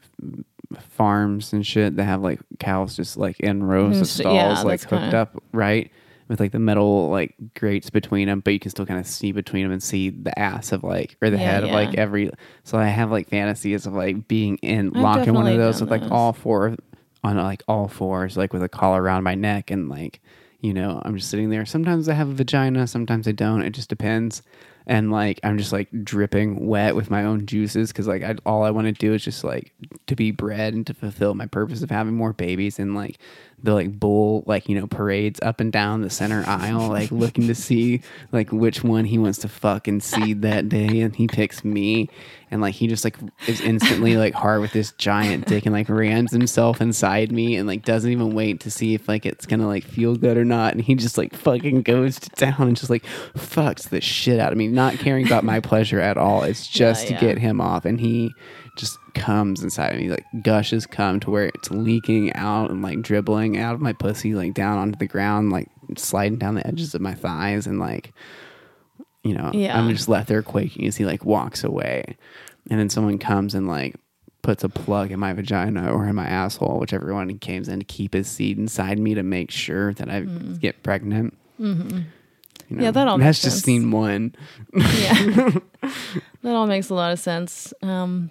farms and shit that have like cows just like in rows of stalls yeah, like hooked kinda- up right with like the metal like grates between them, but you can still kind of see between them and see the ass of like or the Yeah, head of like every. So I have like fantasies of like being in I've locked in one of those with like all four on like all fours, like with a collar around my neck and like you know I'm just sitting there. Sometimes I have a vagina, sometimes I don't. It just depends. And like I'm just like dripping wet with my own juices because like I, all I want to do is just like to be bred and to fulfill my purpose of having more babies and like the like bull like you know parades up and down the center aisle like looking to see like which one he wants to fuck and seed that day and he picks me. And like he just like is instantly like hard with this giant dick and like rams himself inside me and like doesn't even wait to see if like it's gonna like feel good or not. And he just like fucking goes to town and just like fucks the shit out of me not caring about my pleasure at all. It's just yeah. to get him off. And he comes inside of me like gushes come to where it's leaking out and like dribbling out of my pussy like down onto the ground like sliding down the edges of my thighs and like you know Yeah. i'm just left there quaking as he like walks away and then someone comes and like puts a plug in my vagina or in my asshole whichever one he came in to keep his seed inside me to make sure that i get pregnant mm-hmm. you Yeah, that all that's makes just sense. scene one yeah, that all makes a lot of sense. Um,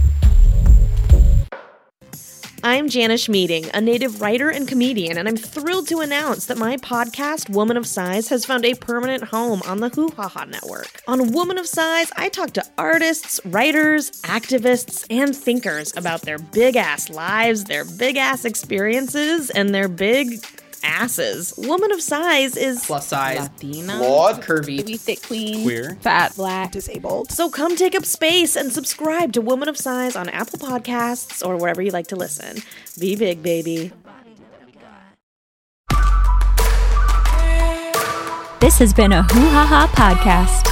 Janish Meeting, a native writer and comedian, and I'm thrilled to announce that my podcast, Woman of Size, has found a permanent home on the Hoo Ha Ha Network. On Woman of Size, I talk to artists, writers, activists, and thinkers about their big ass lives, their big ass experiences, and their big asses. Woman of Size is plus size, Latina, Flawed, curvy, Maybe thick queen, queer, fat, black, disabled. So come take up space and subscribe to Woman of Size on Apple Podcasts or wherever you like to listen. Be big, baby. This has been a Hoo Ha Ha podcast.